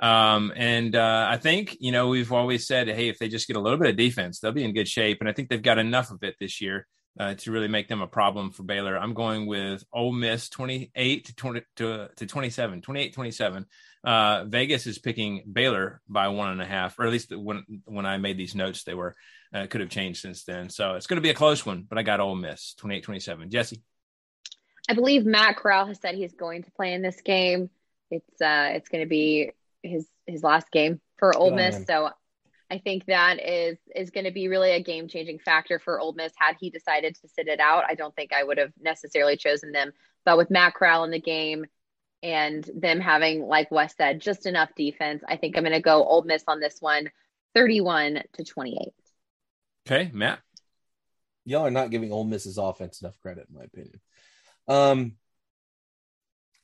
Um, and uh, I think you know we've always said, hey, if they just get a little bit of defense, they'll be in good shape. And I think they've got enough of it this year to really make them a problem for Baylor. I'm going with Ole Miss 28 to 20 to, to 27, 28 27. Uh, Vegas is picking Baylor by one and a half, or at least when when I made these notes, they were uh, could have changed since then. So it's going to be a close one, but I got Ole Miss 28 27. Jesse. I believe Matt Corral has said he's going to play in this game. It's uh it's going to be his his last game for Ole Miss, so I think that is is going to be really a game changing factor for Ole Miss. Had he decided to sit it out, I don't think I would have necessarily chosen them. But with Matt Corral in the game and them having, like Wes said, just enough defense, I think I'm going to go Ole Miss on this one, 31 to 28. Okay, Matt. Y'all are not giving Ole Miss's offense enough credit, in my opinion. Um,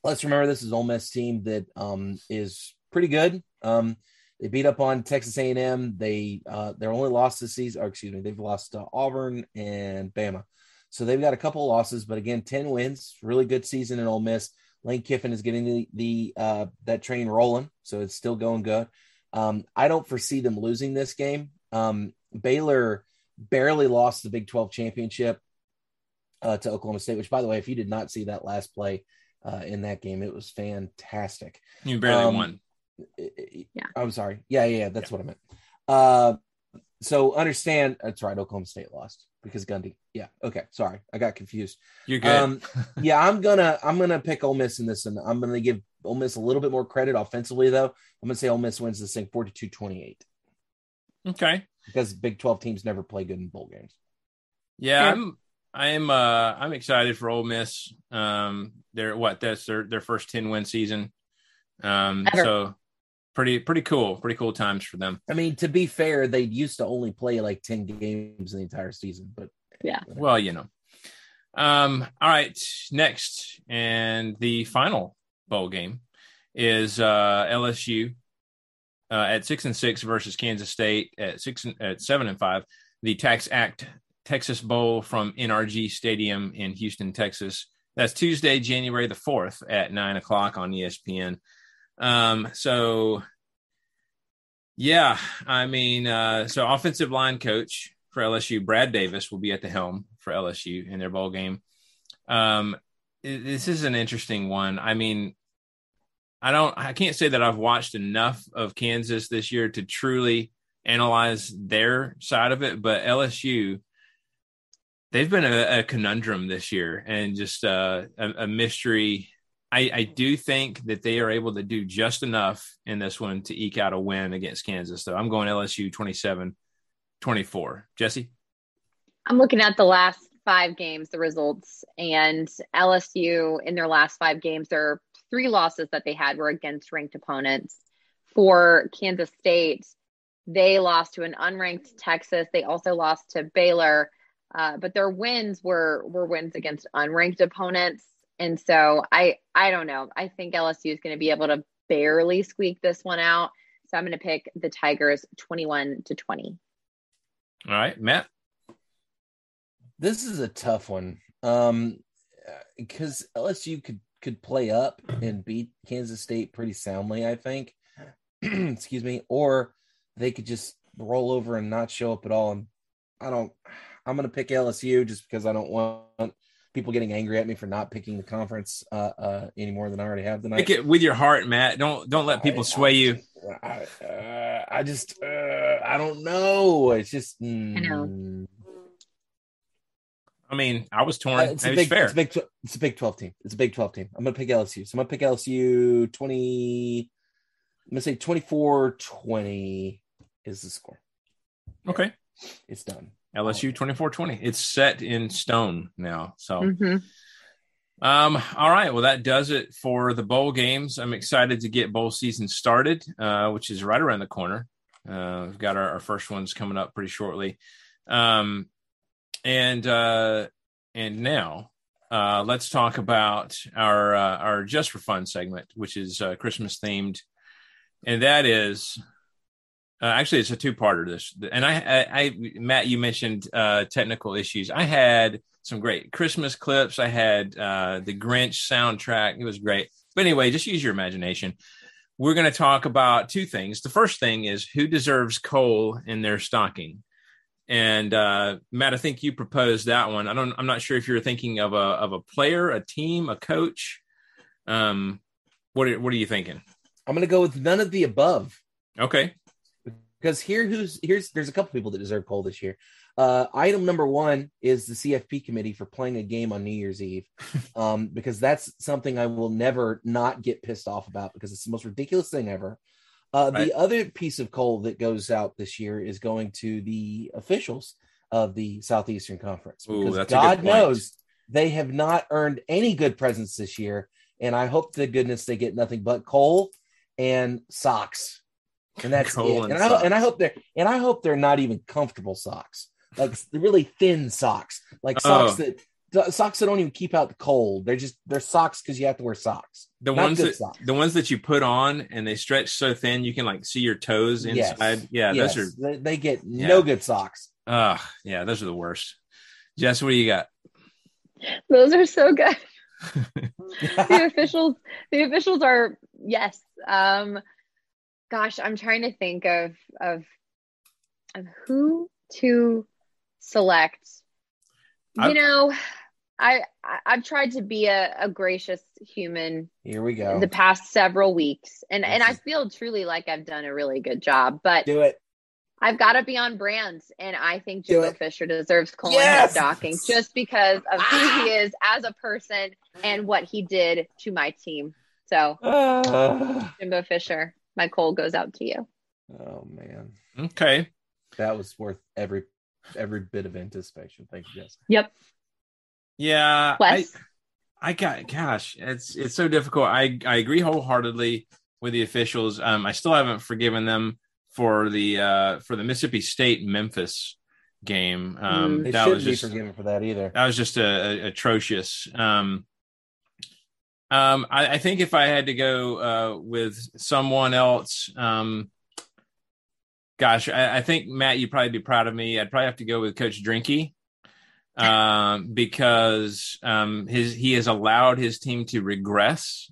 let's remember this is Ole Miss team that um, is pretty good. Um, they beat up on Texas A&M. They uh, their only loss this season, or excuse me, they've lost to Auburn and Bama. So they've got a couple of losses, but again, ten wins. Really good season in Ole Miss. Lane Kiffin is getting the, the uh, that train rolling, so it's still going good. Um, I don't foresee them losing this game. Um, Baylor barely lost the Big 12 championship uh, to Oklahoma State, which, by the way, if you did not see that last play uh, in that game, it was fantastic. You barely um, won yeah. I'm sorry. Yeah, yeah, that's yeah. what I meant. Uh, so understand that's right. Oklahoma State lost because Gundy. Yeah. Okay. Sorry, I got confused. You're good. Um, yeah, I'm gonna I'm gonna pick Ole Miss in this, and I'm gonna give Ole Miss a little bit more credit offensively, though. I'm gonna say Ole Miss wins this thing 42-28. Okay. Because Big 12 teams never play good in bowl games. Yeah, yeah. I'm I'm uh I'm excited for Ole Miss. Um, they're what that's their their first 10 win season. Um, Ever. so pretty pretty cool pretty cool times for them. I mean to be fair they used to only play like 10 games in the entire season but yeah. Well you know. Um all right next and the final bowl game is uh lsu uh, at six and six versus kansas state at six and, at seven and five. The TaxAct texas bowl from nrg stadium in houston texas. That's tuesday january the 4th at nine o'clock on espn um, so yeah, I mean, uh, so offensive line coach for LSU, Brad Davis, will be at the helm for LSU in their bowl game. Um, this is an interesting one. I mean, I don't, I can't say that I've watched enough of Kansas this year to truly analyze their side of it, but LSU, they've been a, a conundrum this year and just uh, a, a mystery I, I do think that they are able to do just enough in this one to eke out a win against Kansas. So I'm going LSU 27 24. Jesse? I'm looking at the last five games, the results, and LSU in their last five games, their three losses that they had were against ranked opponents. For Kansas State, they lost to an unranked Texas. They also lost to Baylor, uh, but their wins were were wins against unranked opponents. And so I I don't know. I think LSU is going to be able to barely squeak this one out. So I'm going to pick the Tigers 21 to 20. All right, Matt. This is a tough one. Um because LSU could could play up and beat Kansas State pretty soundly, I think. Excuse me, or they could just roll over and not show up at all and I don't I'm going to pick LSU just because I don't want people getting angry at me for not picking the conference uh, uh, any more than I already have tonight. Pick it with your heart, Matt. Don't don't let people I, sway I, you. I, uh, I just uh, I don't know. It's just mm, I know. I mean, I was torn. Uh, it's, a big, fair. it's a big, tw- it's a Big Twelve team. It's a Big Twelve team. I'm gonna pick LSU. So I'm gonna pick LSU twenty. I'm gonna say 24-20 is the score. okay. It's done. LSU 24-20. It's set in stone now. So Mhm. Um, all right. Well, that does it for the bowl games. I'm excited to get bowl season started, uh, which is right around the corner. Uh, we've got our, our first ones coming up pretty shortly. Um, and uh, and now uh, let's talk about our uh, our just for fun segment, which is uh, Christmas themed, and that is uh, actually it's a two parter. This and I, I, I Matt, you mentioned uh, technical issues. I had some great Christmas clips. I had uh, the Grinch soundtrack. It was great. But anyway, just use your imagination. We're going to talk about two things. The first thing is who deserves coal in their stocking. And uh, Matt, I think you proposed that one. I don't. I'm not sure if you're thinking of a of a player, a team, a coach. Um, what are, what are you thinking? I'm gonna go with none of the above. Okay. Because here who's here's there's a couple people that deserve coal this year. Uh, item number one is the CFP committee for playing a game on New Year's Eve, um, because that's something I will never not get pissed off about because it's the most ridiculous thing ever. Uh, Right. The other piece of coal that goes out this year is going to the officials of the Southeastern Conference Ooh, because that's God knows they have not earned any good presents this year, and I hope to goodness they get nothing but coal and socks and that's Coal it. and And, I, and I hope they're and I hope they're not even comfortable socks, like the really thin socks, like socks Oh. that socks that don't even keep out the cold. They're just they're socks because you have to wear socks. The Not ones that socks. the ones that you put on and they stretch so thin you can like see your toes Yes. inside. Yeah, Yes. those are they, they get Yeah. no good socks. uh yeah, those are the worst. Jess, what do you got? Those are so good. the officials the officials are yes um gosh i'm trying to think of of of who to select you I- know I, I i've tried to be a, a gracious human Here we go. the past several weeks and and i feel truly like i've done a really good job but Do it. I've got to be on brand, and I think Jimbo. Fisher deserves coal Yes! stocking just because of who he is as a person and what he did to my team. So, Ah. Jimbo Fisher, my coal goes out to you. oh man, Okay. that was worth every every bit of anticipation. Thank you, Jess. Yep. Yeah. I, Wes, I got gosh, it's it's so difficult. I I agree wholeheartedly with the officials. Um I still haven't forgiven them for the uh for the Mississippi State Memphis game. Um Mm. They that shouldn't was be just forgiven for that either. that was just a, a- atrocious. Um, um, I, I think if I had to go uh, with someone else, um, gosh, I, I think Matt, you'd probably be proud of me. I'd probably have to go with Coach Drinky um, because um, his he has allowed his team to regress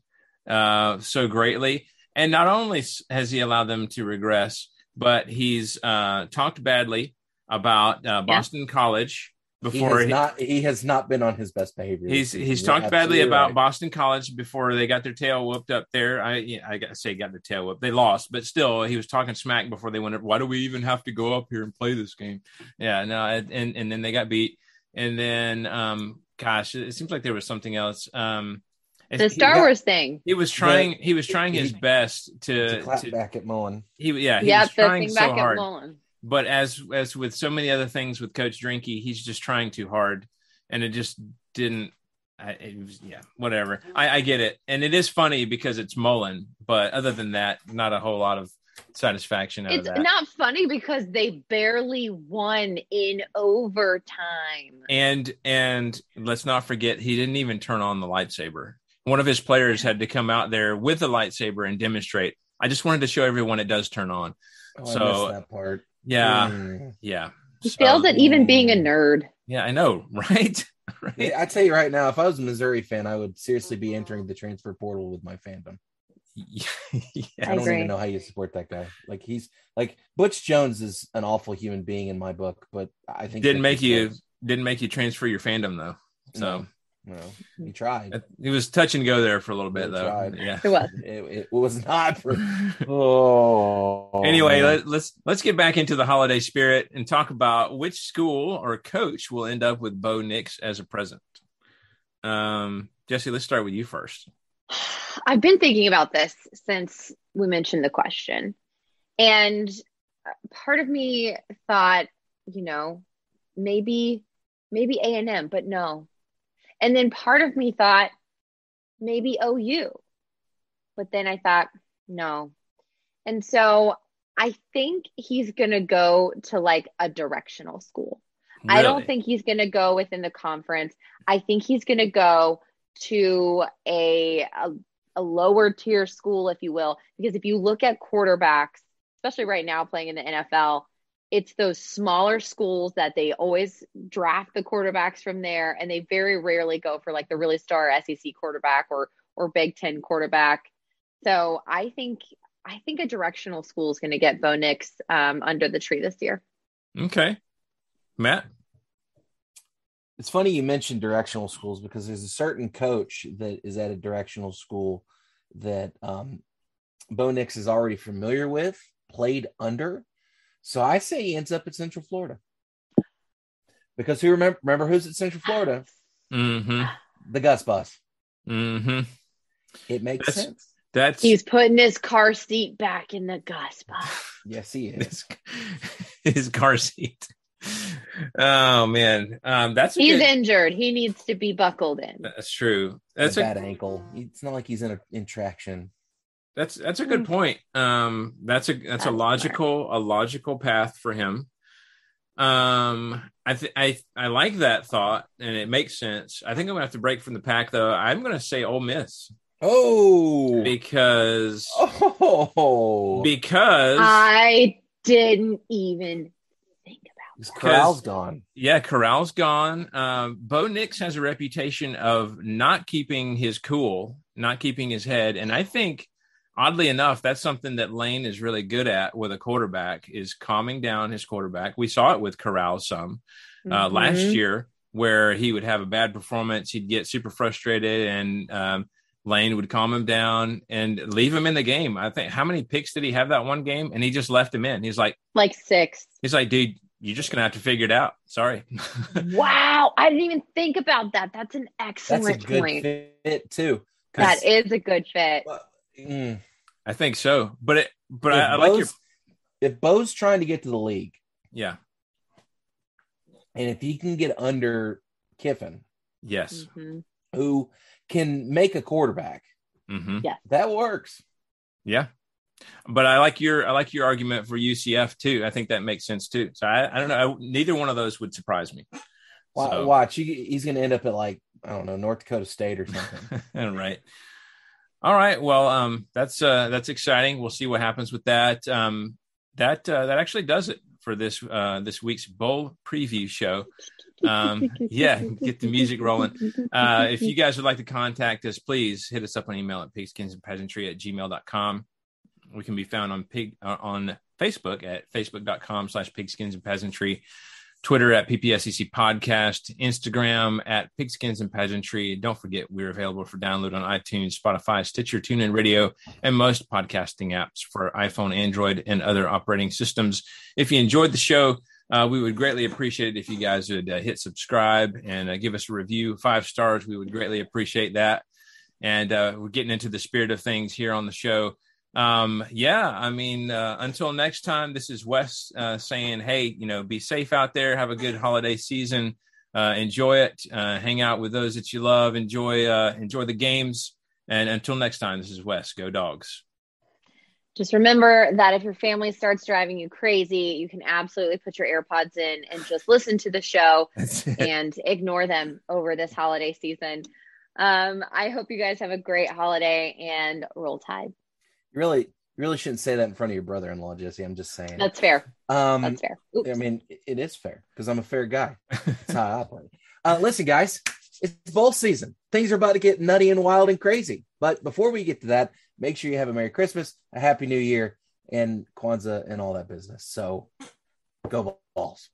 uh, so greatly, and not only has he allowed them to regress, but he's uh, talked badly about uh, Boston College He before has not he has not been on his best behavior. He's he's You're talked badly absolutely about right. Boston College before they got their tail whooped up there. I yeah, I got to say got their tail whooped. They lost, but still he was talking smack before they went. Why do we even have to go up here and play this game? Yeah, no, and and, and then they got beat, and then um, gosh, it, it seems like there was something else. Um, The Star got- Wars thing. He was trying. He was trying his he- best To to. clap to back at Mullen. he yeah. He Yeah, was the trying thing so back at hard. Mullen. but as as with so many other things with Coach Drinky, he's just trying too hard, and it just didn't. I, it was, yeah, whatever. I, I get it, and it is funny because it's Mullen, but other than that, not a whole lot of satisfaction out It's of that. not funny because they barely won in overtime. and and let's not forget, he didn't even turn on the lightsaber. One of his players had to come out there with the lightsaber and demonstrate. I just wanted to show everyone it does turn on. Oh, So- I missed that part. Yeah, Mm. yeah. He So- failed at even being a nerd. Yeah, I know, right? right. Yeah, I tell you right now, if I was a Missouri fan, I would seriously be entering the transfer portal with my fandom. yeah. I, I don't agree. even know how you support that guy. Like he's like Butch Jones is an awful human being in my book, but I think didn't make you Jones- didn't make you transfer your fandom though. So no, he tried. it was touch and go there for a little bit He though. tried. Yeah. It was. It, it was not for. Oh, anyway, man. let, let's let's get back into the holiday spirit and talk about which school or coach will end up with Bo Nix as a present. Um, Jesse, let's start with you first. I've been thinking about this since we mentioned the question. And part of me thought, you know, maybe maybe A&M, but no. And then part of me thought maybe OU. But then I thought, no. And so I think he's going to go to like a directional school. I don't think he's going to go within the conference. I think he's going to go to a, a a lower tier school, if you will, because if you look at quarterbacks, especially right now playing in the NFL, it's those smaller schools that they always draft the quarterbacks from there, and they very rarely go for like the really star SEC quarterback or or Big Ten quarterback. So I think I think a directional school is going to get Bo Nix um, under the tree this year. Okay, Matt. It's funny you mentioned directional schools because there's a certain coach that is at a directional school that um, Bo Nix is already familiar with, played under. So I say he ends up at Central Florida. Because who remember remember who's at Central Florida? Mm-hmm. The Gus Bus. Mm-hmm. It makes That's- sense. That's He's putting his car seat back in the Gus bus. Yes, he is. his, his car seat. Oh man, um, that's He's good- injured. He needs to be buckled in. That's true. That's That's a a bad ankle. It's not like he's in a in traction. That's that's a good point. Um, that's a that's a That's smart. logical a logical path for him. Um, I th- I I like that thought, and it makes sense. I think I'm gonna have to break from the pack, though. I'm gonna say Ole Miss Oh, because oh, because I didn't even think about His Corral's gone. Yeah, Corral's gone. Um, Bo Nix has a reputation of not keeping his cool, not keeping his head, and I think, oddly enough, that's something that Lane is really good at with a quarterback is calming down his quarterback. We saw it with Corral some uh, last Mhm. year, where he would have a bad performance, he'd get super frustrated, and um, Lane would calm him down and leave him in the game. I think how many picks did he have that one game? And he just left him in. He's like, Like six. he's like, dude, you're just gonna have to figure it out. Sorry. Wow. I didn't even think about that. That's an That's a excellent good point. fit too. That is a good fit. Mm. I think so, but it, but if I, I like your, if Bo's trying to get to the league, yeah, and if he can get under Kiffin, yes, Mhm. who can make a quarterback, hmm that works. yeah. But I like your, I like your argument for UCF too. I think that makes sense too. So I, I don't know. I, neither one of those would surprise me. Wa- So- Watch, he, he's going to end up at like I don't know North Dakota State or something. All right. All right. Well, um, that's uh, that's exciting. We'll see what happens with that. Um, that uh, that actually does it for this uh, this week's bowl preview show. Um, yeah, get the music rolling. Uh, if you guys would like to contact us, please hit us up on email at pigskinsandpageantry at gmail.com. We can be found on pig uh, on Facebook at facebook.com slash pigskins and pageantry, Twitter at PPSEC podcast, Instagram at pigskins and pageantry. Don't forget, we're available for download on iTunes, Spotify, Stitcher, TuneIn Radio, and most podcasting apps for iPhone, Android, and other operating systems. If you enjoyed the show, uh, we would greatly appreciate it if you guys would uh, hit subscribe and uh, give us a review. Five stars, we would greatly appreciate that. and uh, we're getting into the spirit of things here on the show. Um, yeah, I mean, uh, until next time, this is Wes uh, saying, hey, you know, be safe out there, have a good holiday season, uh, enjoy it, uh, hang out with those that you love, enjoy uh, enjoy the games, and until next time, this is Wes. Go Dogs. Just remember that if your family starts driving you crazy, you can absolutely put your AirPods in and just listen to the show and ignore them over this holiday season. Um, I hope you guys have a great holiday and roll tide. Really, you really shouldn't say that in front of your brother-in-law, Jesse. I'm just saying. That's fair. Um, That's fair. I mean, it is fair because I'm a fair guy. That's how I operate. Uh, listen, guys, it's bowl season. Things are about to get nutty and wild and crazy. But before we get to that, make sure you have a Merry Christmas, a Happy New Year, and Kwanzaa and all that business. So go balls.